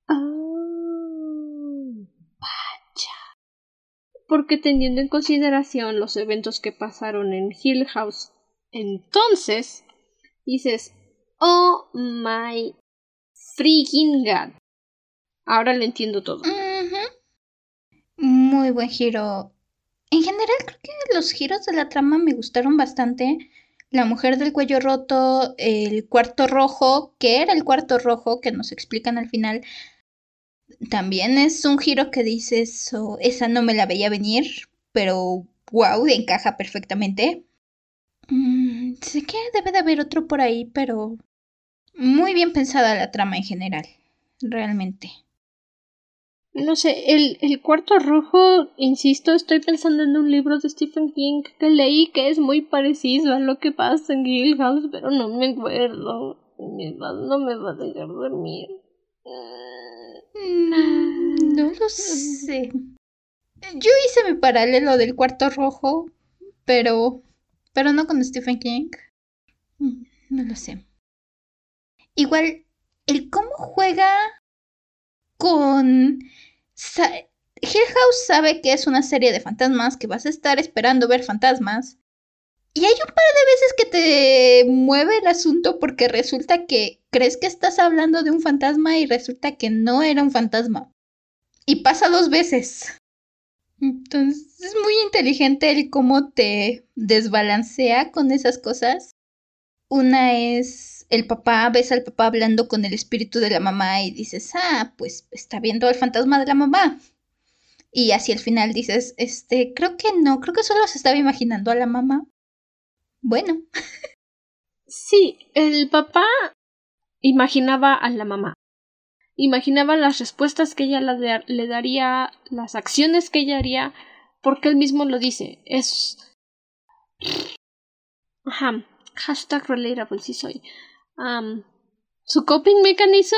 ah, vaya. Porque teniendo en consideración los eventos que pasaron en Hill House, entonces dices, oh my freaking god. Ahora lo entiendo todo. Muy buen giro. En general creo que los giros de la trama me gustaron bastante. La mujer del cuello roto, el cuarto rojo, que era el cuarto rojo, que nos explican al final, también es un giro que dices, oh, esa no me la veía venir, pero wow, encaja perfectamente. Mm, sé que debe de haber otro por ahí, pero muy bien pensada la trama en general, realmente. No sé, el, el cuarto rojo, insisto, estoy pensando en un libro de Stephen King que leí que es muy parecido a lo que pasa en Hill pero no me acuerdo. No me va a dejar dormir. Mm, no lo sé. Yo hice mi paralelo del cuarto rojo, pero. pero no con Stephen King. Mm, no lo sé. Igual, el cómo juega con Hill House sabe que es una serie de fantasmas, que vas a estar esperando ver fantasmas. Y hay un par de veces que te mueve el asunto porque resulta que crees que estás hablando de un fantasma y resulta que no era un fantasma. Y pasa dos veces. Entonces es muy inteligente el cómo te desbalancea con esas cosas. Una es el papá, ves al papá hablando con el espíritu de la mamá y dices, ah, pues está viendo al fantasma de la mamá. Y así al final dices, este, creo que no, creo que solo se estaba imaginando a la mamá. Bueno. Sí, el papá imaginaba a la mamá. Imaginaba las respuestas que ella le daría, las acciones que ella haría, porque él mismo lo dice. Es. Ajá. Hashtag relatable, sí soy su coping mechanism.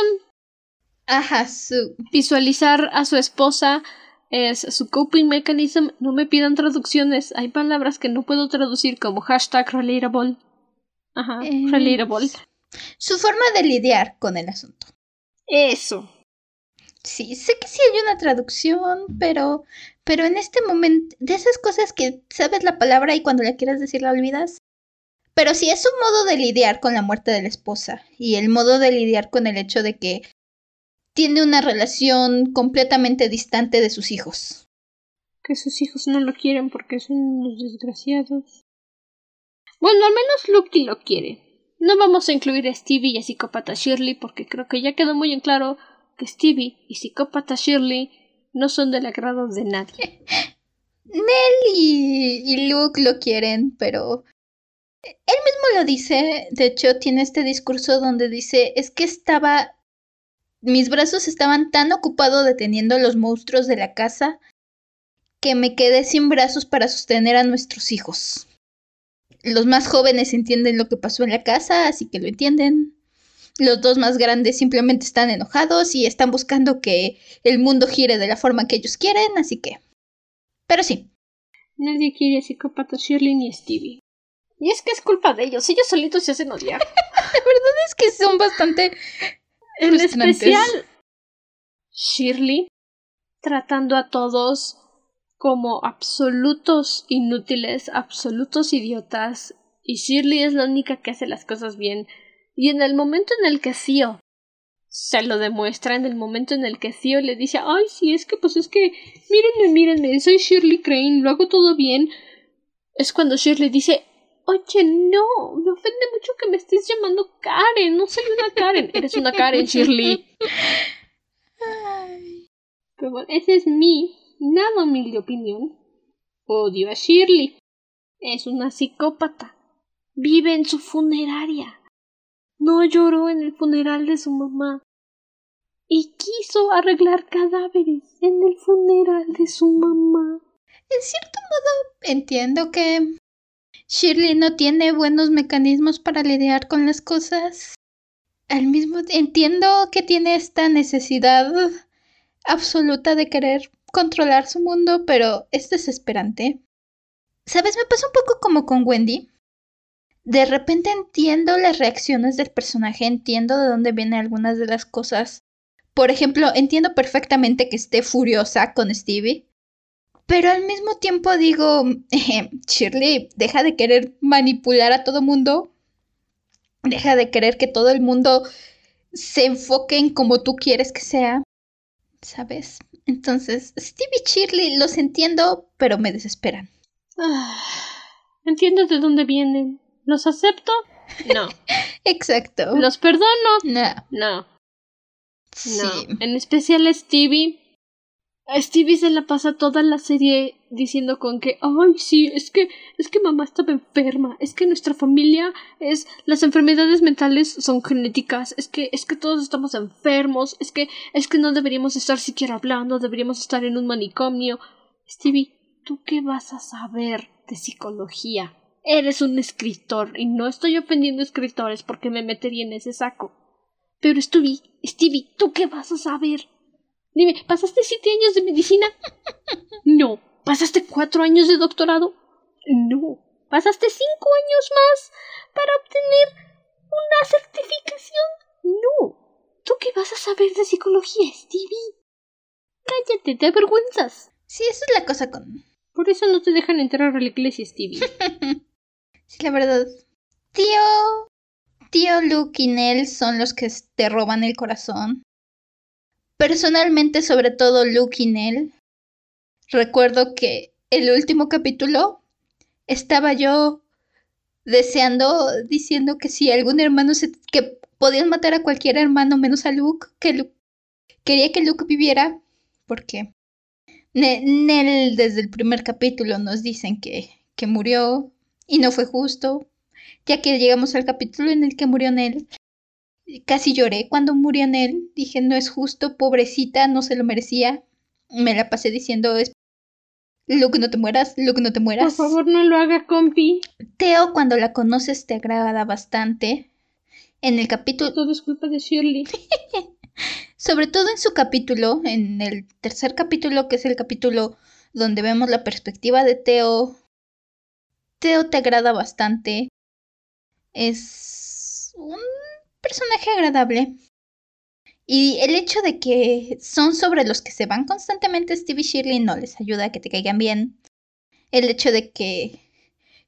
Ajá, su. Visualizar a su esposa es su coping mechanism. No me pidan traducciones. Hay palabras que no puedo traducir como hashtag relatable. Ajá, relatable. Su forma de lidiar con el asunto. Eso. Sí, sé que sí hay una traducción, pero, pero en este momento, de esas cosas que sabes la palabra y cuando la quieras decir la olvidas, pero sí es un modo de lidiar con la muerte de la esposa y el modo de lidiar con el hecho de que tiene una relación completamente distante de sus hijos. que sus hijos no lo quieren porque son unos desgraciados. Bueno, al menos Lucky lo quiere. No vamos a incluir a Stevie y a psicópata Shirley porque creo que ya quedó muy en claro que Stevie y psicópata Shirley no son del agrado de nadie. [laughs] Nell y, Luke lo quieren, pero él mismo lo dice. De hecho, tiene este discurso donde dice, es que estaba... Mis brazos estaban tan ocupados deteniendo a los monstruos de la casa que me quedé sin brazos para sostener a nuestros hijos. Los más jóvenes entienden lo que pasó en la casa, así que lo entienden. Los dos más grandes simplemente están enojados y están buscando que el mundo gire de la forma que ellos quieren, así que... Pero sí. Nadie quiere a psicópata Shirley ni Stevie. Y es que es culpa de ellos, ellos solitos se hacen odiar. [laughs] la verdad es que son bastante... En especial Shirley tratando a todos como absolutos inútiles, absolutos idiotas, y Shirley es la única que hace las cosas bien. Y en el momento en el que Theo se lo demuestra, en el momento en el que Theo le dice, ay, sí, es que pues es que, mírenme, mírenme, soy Shirley Crane, lo hago todo bien, es cuando Shirley dice, oye, no, me ofende mucho que me estés llamando Karen, no soy una Karen, [laughs] eres una Karen, Shirley. Pero bueno, ese es mi nada humilde opinión, odio a Shirley. Es una psicópata. Vive en su funeraria. No lloró en el funeral de su mamá. Y quiso arreglar cadáveres en el funeral de su mamá. En cierto modo, entiendo que Shirley no tiene buenos mecanismos para lidiar con las cosas. Al mismo entiendo que tiene esta necesidad absoluta de querer controlar su mundo, pero es desesperante. ¿Sabes? Me pasa un poco como con Wendy. De repente entiendo las reacciones del personaje, entiendo de dónde vienen algunas de las cosas. Por ejemplo, entiendo perfectamente que esté furiosa con Stevie. Pero al mismo tiempo digo, Shirley, deja de querer manipular a todo mundo. Deja de querer que todo el mundo se enfoque en como tú quieres que sea. ¿Sabes? Entonces, Stevie y Shirley los entiendo, pero me desesperan. Ah, entiendo de dónde vienen. ¿Los acepto? No. [laughs] Exacto. ¿Los perdono? No. No. Sí. En especial Stevie. Stevie se la pasa toda la serie diciendo con que, ay, sí, es que, es que mamá estaba enferma, es que nuestra familia es, las enfermedades mentales son genéticas, es que, es que todos estamos enfermos, es que, es que no deberíamos estar siquiera hablando, deberíamos estar en un manicomio. Stevie, ¿tú qué vas a saber de psicología? Eres un escritor, y no estoy ofendiendo escritores porque me metería en ese saco. Pero Stevie, Stevie, ¿tú qué vas a saber? Dime, ¿pasaste siete años de medicina? [laughs] No. ¿Pasaste cuatro años de doctorado? No. ¿Pasaste cinco años más para obtener una certificación? No. ¿Tú qué vas a saber de psicología, Stevie? Cállate, te avergüenzas. Sí, esa es la cosa con... Por eso no te dejan entrar a la iglesia, Stevie. [laughs] sí, la verdad. Tío... Tío Luke y Nell son los que te roban el corazón. Personalmente, sobre todo Luke y Nell, recuerdo que el último capítulo estaba yo deseando, diciendo que si algún hermano se, que podían matar a cualquier hermano menos a Luke, que quería que Luke viviera, porque Nell desde el primer capítulo nos dicen que, que murió y no fue justo, ya que llegamos al capítulo en el que murió Nell Casi lloré cuando murió en él. Dije, no es justo, pobrecita, no se lo merecía. Me la pasé diciendo, es... Luke, no te mueras, Luke, no te mueras. Por favor, no lo haga, compi. Teo, cuando la conoces, te agrada bastante. En el capítulo... Todo es culpa de Shirley. [laughs] Sobre todo en su capítulo, en el tercer capítulo, que es el capítulo donde vemos la perspectiva de Teo. Teo te agrada bastante. Es un personaje agradable. Y el hecho de que son sobre los que se van constantemente Steve y Shirley no les ayuda a que te caigan bien. El hecho de que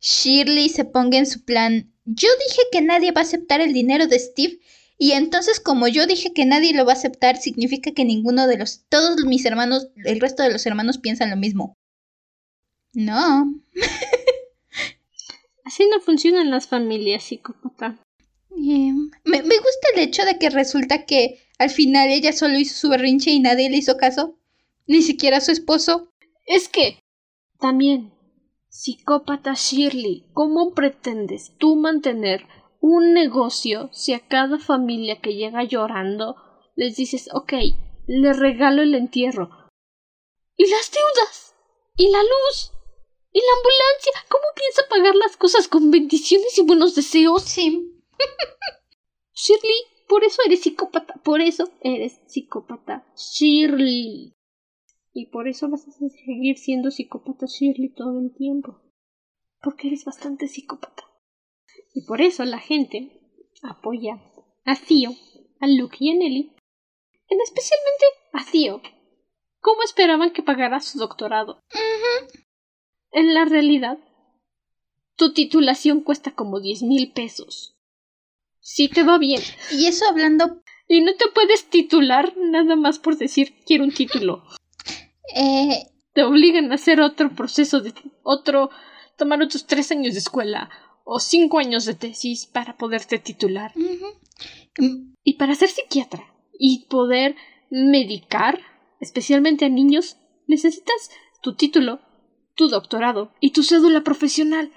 Shirley se ponga en su plan, yo dije que nadie va a aceptar el dinero de Steve y entonces como yo dije que nadie lo va a aceptar significa que ninguno de los, todos mis hermanos, el resto de los hermanos piensan lo mismo. No. [laughs] Así no funcionan las familias, Me, me gusta el hecho de que resulta que al final ella solo hizo su berrinche y nadie le hizo caso. Ni siquiera su esposo. Es que, también, psicópata Shirley, ¿cómo pretendes tú mantener un negocio si a cada familia que llega llorando les dices, ok, le regalo el entierro? ¿Y las deudas? ¿Y la luz? ¿Y la ambulancia? ¿Cómo piensa pagar las cosas con bendiciones y buenos deseos? Sí. Shirley, por eso eres psicópata, por eso eres psicópata, Shirley. Y por eso vas a seguir siendo psicópata Shirley todo el tiempo. Porque eres bastante psicópata. Y por eso la gente apoya a Theo, a Luke y a Nelly. En especialmente a Theo. ¿Cómo esperaban que pagara su doctorado? En la realidad, tu titulación cuesta como diez mil pesos. Si te va bien. Y eso hablando. Y no te puedes titular nada más por decir quiero un título. Eh, te obligan a hacer otro proceso de otro tomar otros tres años de escuela o cinco años de tesis para poderte titular y para ser psiquiatra y poder medicar especialmente a niños necesitas tu título tu doctorado y tu cédula profesional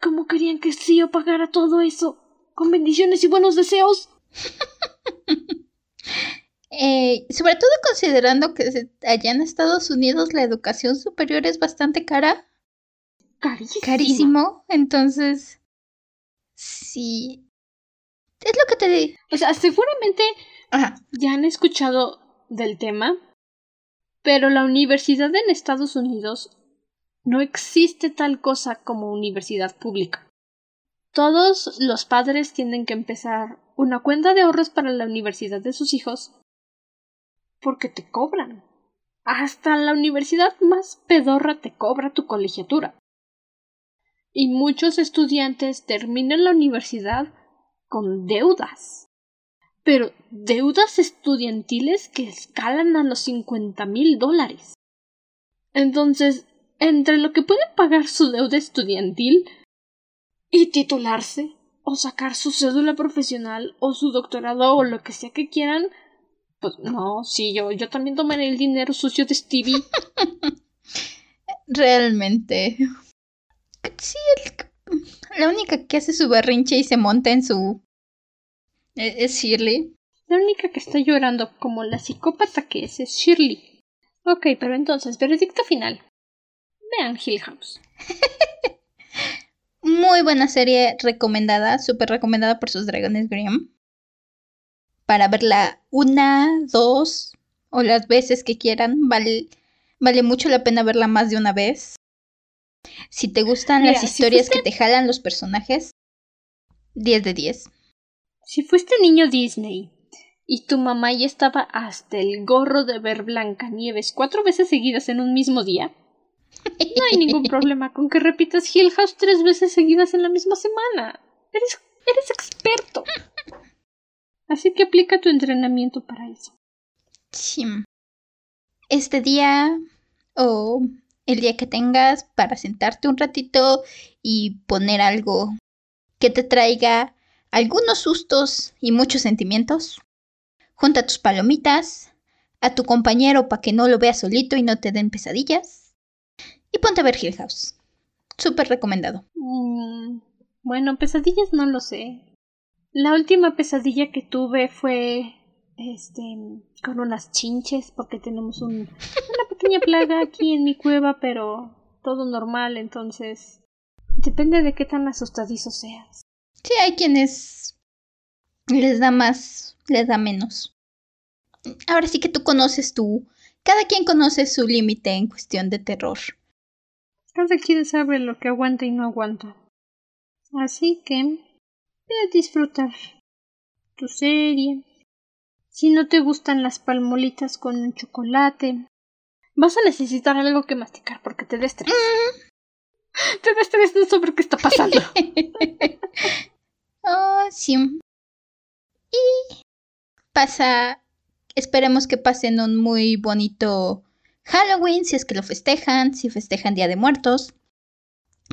¿Cómo querían que yo pagara todo eso? ¿Con bendiciones y buenos deseos? [laughs] Eh, sobre todo considerando que allá en Estados Unidos la educación superior es bastante cara. Carísimo. Entonces, sí. Es lo que te digo. O sea, seguramente ya han escuchado del tema, pero la universidad en Estados Unidos no existe tal cosa como universidad pública. Todos los padres tienen que empezar una cuenta de ahorros para la universidad de sus hijos porque te cobran. Hasta la universidad más pedorra te cobra tu colegiatura. Y muchos estudiantes terminan la universidad con deudas. Pero deudas estudiantiles que escalan a los cincuenta mil dólares. Entonces, entre lo que puede pagar su deuda estudiantil y titularse, o sacar su cédula profesional, o su doctorado, o lo que sea que quieran, pues no, sí, yo, yo también tomaré el dinero sucio de Stevie. [laughs] Realmente. Sí, la única que hace su berrinche y se monta en su... E, es Shirley. La única que está llorando como la psicópata que es es Shirley. Ok, pero entonces, veredicto final. Vean Hill House. [laughs] Muy buena serie recomendada, súper recomendada por sus dragones Grimm para verla una, dos o las veces que quieran. Vale, vale mucho la pena verla más de una vez. Si te gustan las historias que te jalan los personajes, 10 de 10. Si fuiste niño Disney y tu mamá ya estaba hasta el gorro de ver Blancanieves cuatro veces seguidas en un mismo día, no hay ningún problema con que repitas Hill House tres veces seguidas en la misma semana. Eres, eres experto. Así que aplica tu entrenamiento para eso. Este día o el día que tengas para sentarte un ratito y poner algo que te traiga algunos sustos y muchos sentimientos. Junta tus palomitas, a tu compañero para que no lo veas solito y no te den pesadillas. Y ponte a ver Hill House. Súper recomendado. Mm, bueno, pesadillas no lo sé. La última pesadilla que tuve fue este con unas chinches porque tenemos un, una pequeña plaga aquí en mi cueva, pero todo normal, entonces depende de qué tan asustadizo seas. Sí, hay quienes les da más, les da menos. Ahora sí que tú conoces tú. Cada quien conoce su límite en cuestión de terror. Cada quien sabe lo que aguanta y no aguanta. Así que Ve a disfrutar tu serie. Si no te gustan las palmolitas con un chocolate, vas a necesitar algo que masticar porque te da estrés. Mm. Te da estrés no sobre qué está pasando. [laughs] oh, sí. Y pasa, esperemos que pasen un muy bonito Halloween, si es que lo festejan, si festejan Día de Muertos.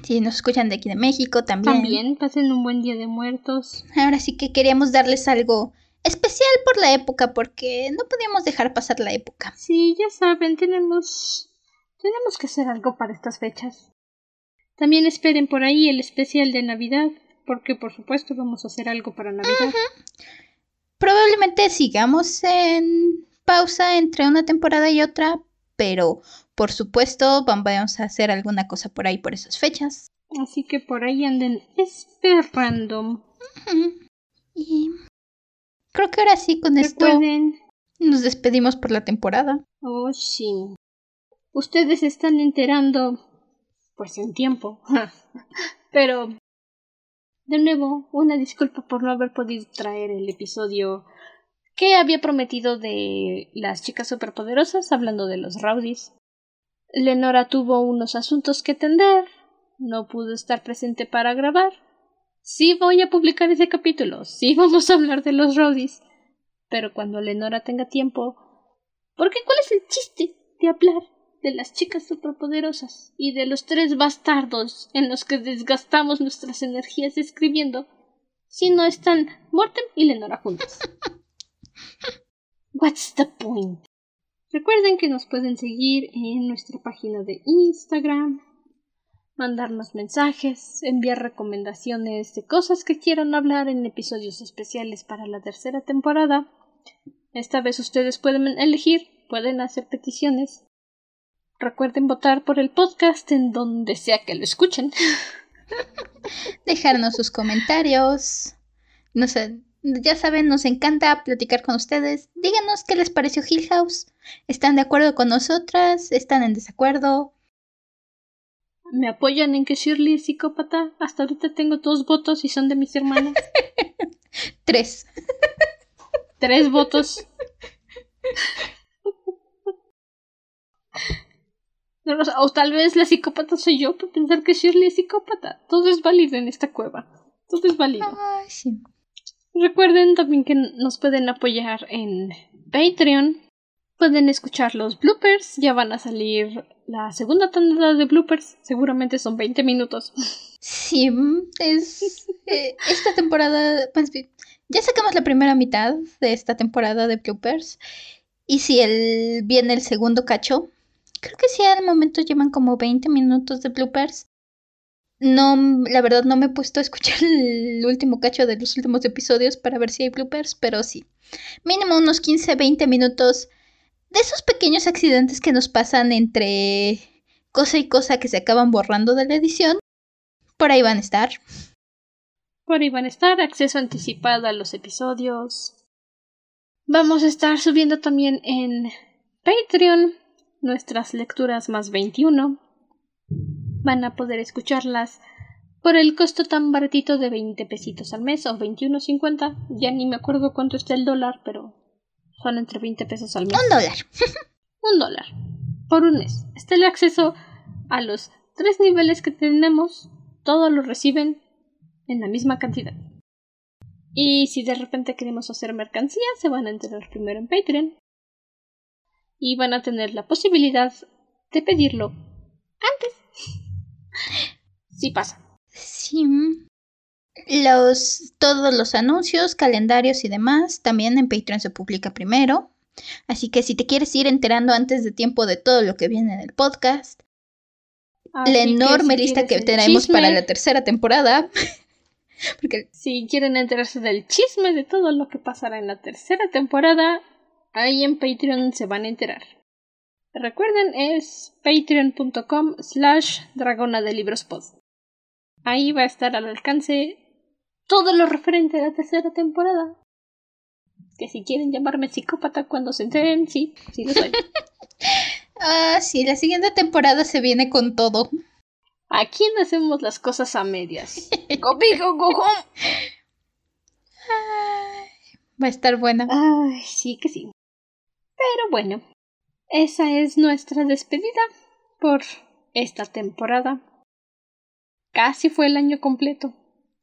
Si nos escuchan de aquí de México también. También pasen un buen Día de Muertos. Ahora sí que queríamos darles algo especial por la época porque no podíamos dejar pasar la época. Sí, ya saben, tenemos tenemos que hacer algo para estas fechas. También esperen por ahí el especial de Navidad, porque por supuesto vamos a hacer algo para Navidad. Probablemente sigamos en pausa entre una temporada y otra, pero por supuesto vamos a hacer alguna cosa por ahí por esas fechas. Así que por ahí anden esperando. Y creo que ahora sí con esto nos despedimos por la temporada. Oh, sí. Ustedes están enterando pues en tiempo. [laughs] Pero de nuevo, una disculpa por no haber podido traer el episodio que había prometido de las chicas superpoderosas, hablando de los rowdies. Lenora tuvo unos asuntos que atender, no pudo estar presente para grabar. Sí voy a publicar ese capítulo, sí vamos a hablar de los rowdies, pero cuando Lenora tenga tiempo. Porque ¿cuál es el chiste de hablar de las chicas superpoderosas y de los tres bastardos en los que desgastamos nuestras energías escribiendo si no están Mortem y Lenora juntas? [laughs] What's the point? Recuerden que nos pueden seguir en nuestra página de Instagram, mandarnos mensajes, enviar recomendaciones de cosas que quieran hablar en episodios especiales para la tercera temporada. Esta vez ustedes pueden elegir, pueden hacer peticiones. Recuerden votar por el podcast en donde sea que lo escuchen. [laughs] Dejarnos sus comentarios. No sé, ya saben, nos encanta platicar con ustedes. Díganos qué les pareció Hill House. ¿Están de acuerdo con nosotras? ¿Están en desacuerdo? ¿Me apoyan en que Shirley es psicópata? Hasta ahorita tengo dos votos y son de mis hermanas. [laughs] Tres. Tres votos. o tal vez la psicópata soy yo por pensar que Shirley es psicópata. Todo es válido en esta cueva. Todo es válido. Ay, sí. Recuerden también que nos pueden apoyar en Patreon. Pueden escuchar los bloopers. Ya van a salir la segunda tanda de bloopers. Seguramente son 20 minutos. Sí, es. Eh, esta temporada. Pues, ya sacamos la primera mitad de esta temporada de bloopers. Y si el, viene el segundo cacho. Creo que sí, al momento llevan como 20 minutos de bloopers. No, la verdad no me he puesto a escuchar el último cacho de los últimos episodios para ver si hay bloopers, pero sí. Mínimo unos 15, 20 minutos de esos pequeños accidentes que nos pasan entre cosa y cosa que se acaban borrando de la edición. Por ahí van a estar. Por ahí van a estar, acceso anticipado a los episodios. Vamos a estar subiendo también en Patreon nuestras lecturas más 21 van a poder escucharlas por el costo tan baratito de 20 pesitos al mes o 21.50. Ya ni me acuerdo cuánto está el dólar, pero son entre 20 pesos al mes. Un dólar. [laughs] un dólar. Por un mes. Está el acceso a los tres niveles que tenemos. Todos lo reciben en la misma cantidad. Y si de repente queremos hacer mercancía, se van a enterar primero en Patreon. Y van a tener la posibilidad de pedirlo Sí pasa. Sí. Los, todos los anuncios, calendarios y demás también en Patreon se publica primero. Así que si te quieres ir enterando antes de tiempo de todo lo que viene en el podcast, la enorme lista que tenemos para la tercera temporada. [laughs] Porque si quieren enterarse del chisme de todo lo que pasará en la tercera temporada, ahí en Patreon se van a enterar. Recuerden, es patreon.com slash dragona de libros pod. Ahí va a estar al alcance todo lo referente a la tercera temporada. Que si quieren llamarme psicópata cuando se enteren, sí, sí lo soy. [laughs] ah, sí, la siguiente temporada se viene con todo. Aquí no hacemos las cosas a medias. [laughs] go big go home. va a estar buena. Ay, sí que sí. Pero bueno, esa es nuestra despedida por esta temporada. Casi fue el año completo.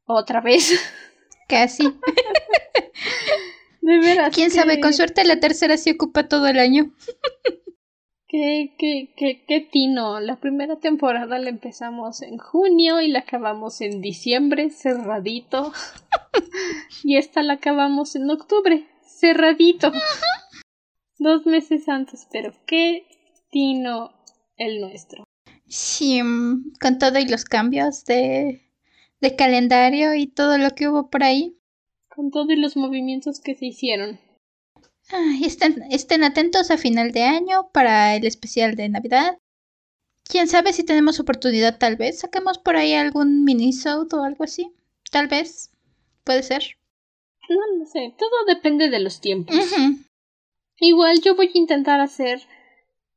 Otra vez. [laughs] Casi. [laughs] De veras. Quién sabe, con suerte la tercera se ocupa todo el año. [laughs] Qué, qué, qué, qué tino. La primera temporada la empezamos en junio y la acabamos en diciembre, cerradito. y esta la acabamos en octubre, cerradito. Dos meses antes, pero qué tino el nuestro. Sí, con todo y los cambios de, de calendario y todo lo que hubo por ahí. Con todos los movimientos que se hicieron. Ay, estén, estén atentos a final de año para el especial de Navidad. Quién sabe si tenemos oportunidad, tal vez saquemos por ahí algún minisode o algo así. Tal vez. Puede ser. No lo sé, todo depende de los tiempos. Igual yo voy a intentar hacer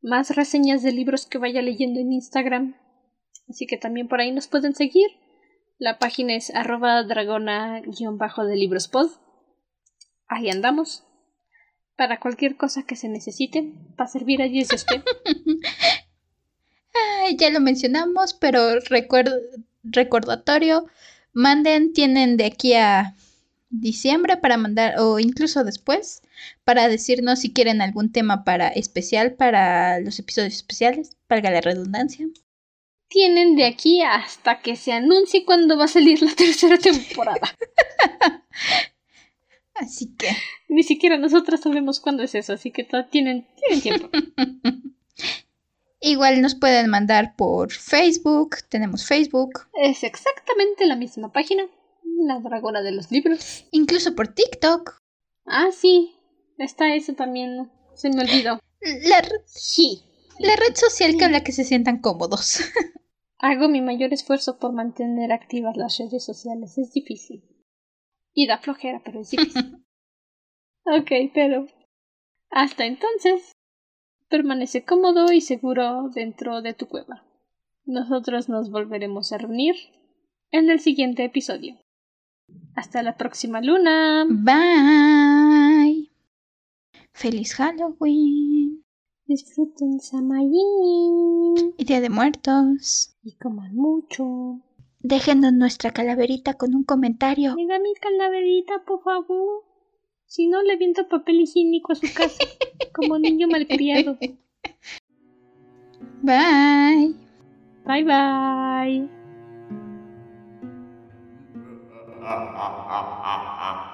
más reseñas de libros que vaya leyendo en Instagram. Así que también por ahí nos pueden seguir. La página es arroba dragona-de librospod. Ahí andamos. Para cualquier cosa que se necesite, para servir allí es usted. [laughs] Ay, ya lo mencionamos, pero recuer- recordatorio, manden, tienen de aquí a diciembre para mandar, o incluso después, para decirnos si quieren algún tema para especial para los episodios especiales, valga la redundancia. Tienen de aquí hasta que se anuncie cuándo va a salir la [laughs] tercera temporada. [laughs] Así que, Ni siquiera nosotras sabemos cuándo es eso, así que tienen, tienen tiempo. [laughs] igual nos pueden mandar por Facebook, tenemos Facebook, Es exactamente la misma página. La dragona de los libros. incluso por TikTok. Ah, sí. Está eso también. Se me olvidó. La, re- Sí. la red social con la que se sientan cómodos. [laughs] Hago mi mayor esfuerzo por mantener activas las redes sociales. Es difícil. Y da flojera, pero es difícil. [laughs] ok, pero. Hasta entonces. Permanece cómodo y seguro dentro de tu cueva. Nosotros nos volveremos a reunir en el siguiente episodio. Hasta la próxima luna. Bye. Feliz Halloween Disfruten Samayin. y Día de Muertos. Y coman mucho. Déjenos nuestra calaverita con un comentario. Me da mi calaverita, por favor. Si no, le viento papel higiénico a su casa. [laughs] como niño malcriado. Bye. Bye bye. 啊啊啊啊啊！啊啊啊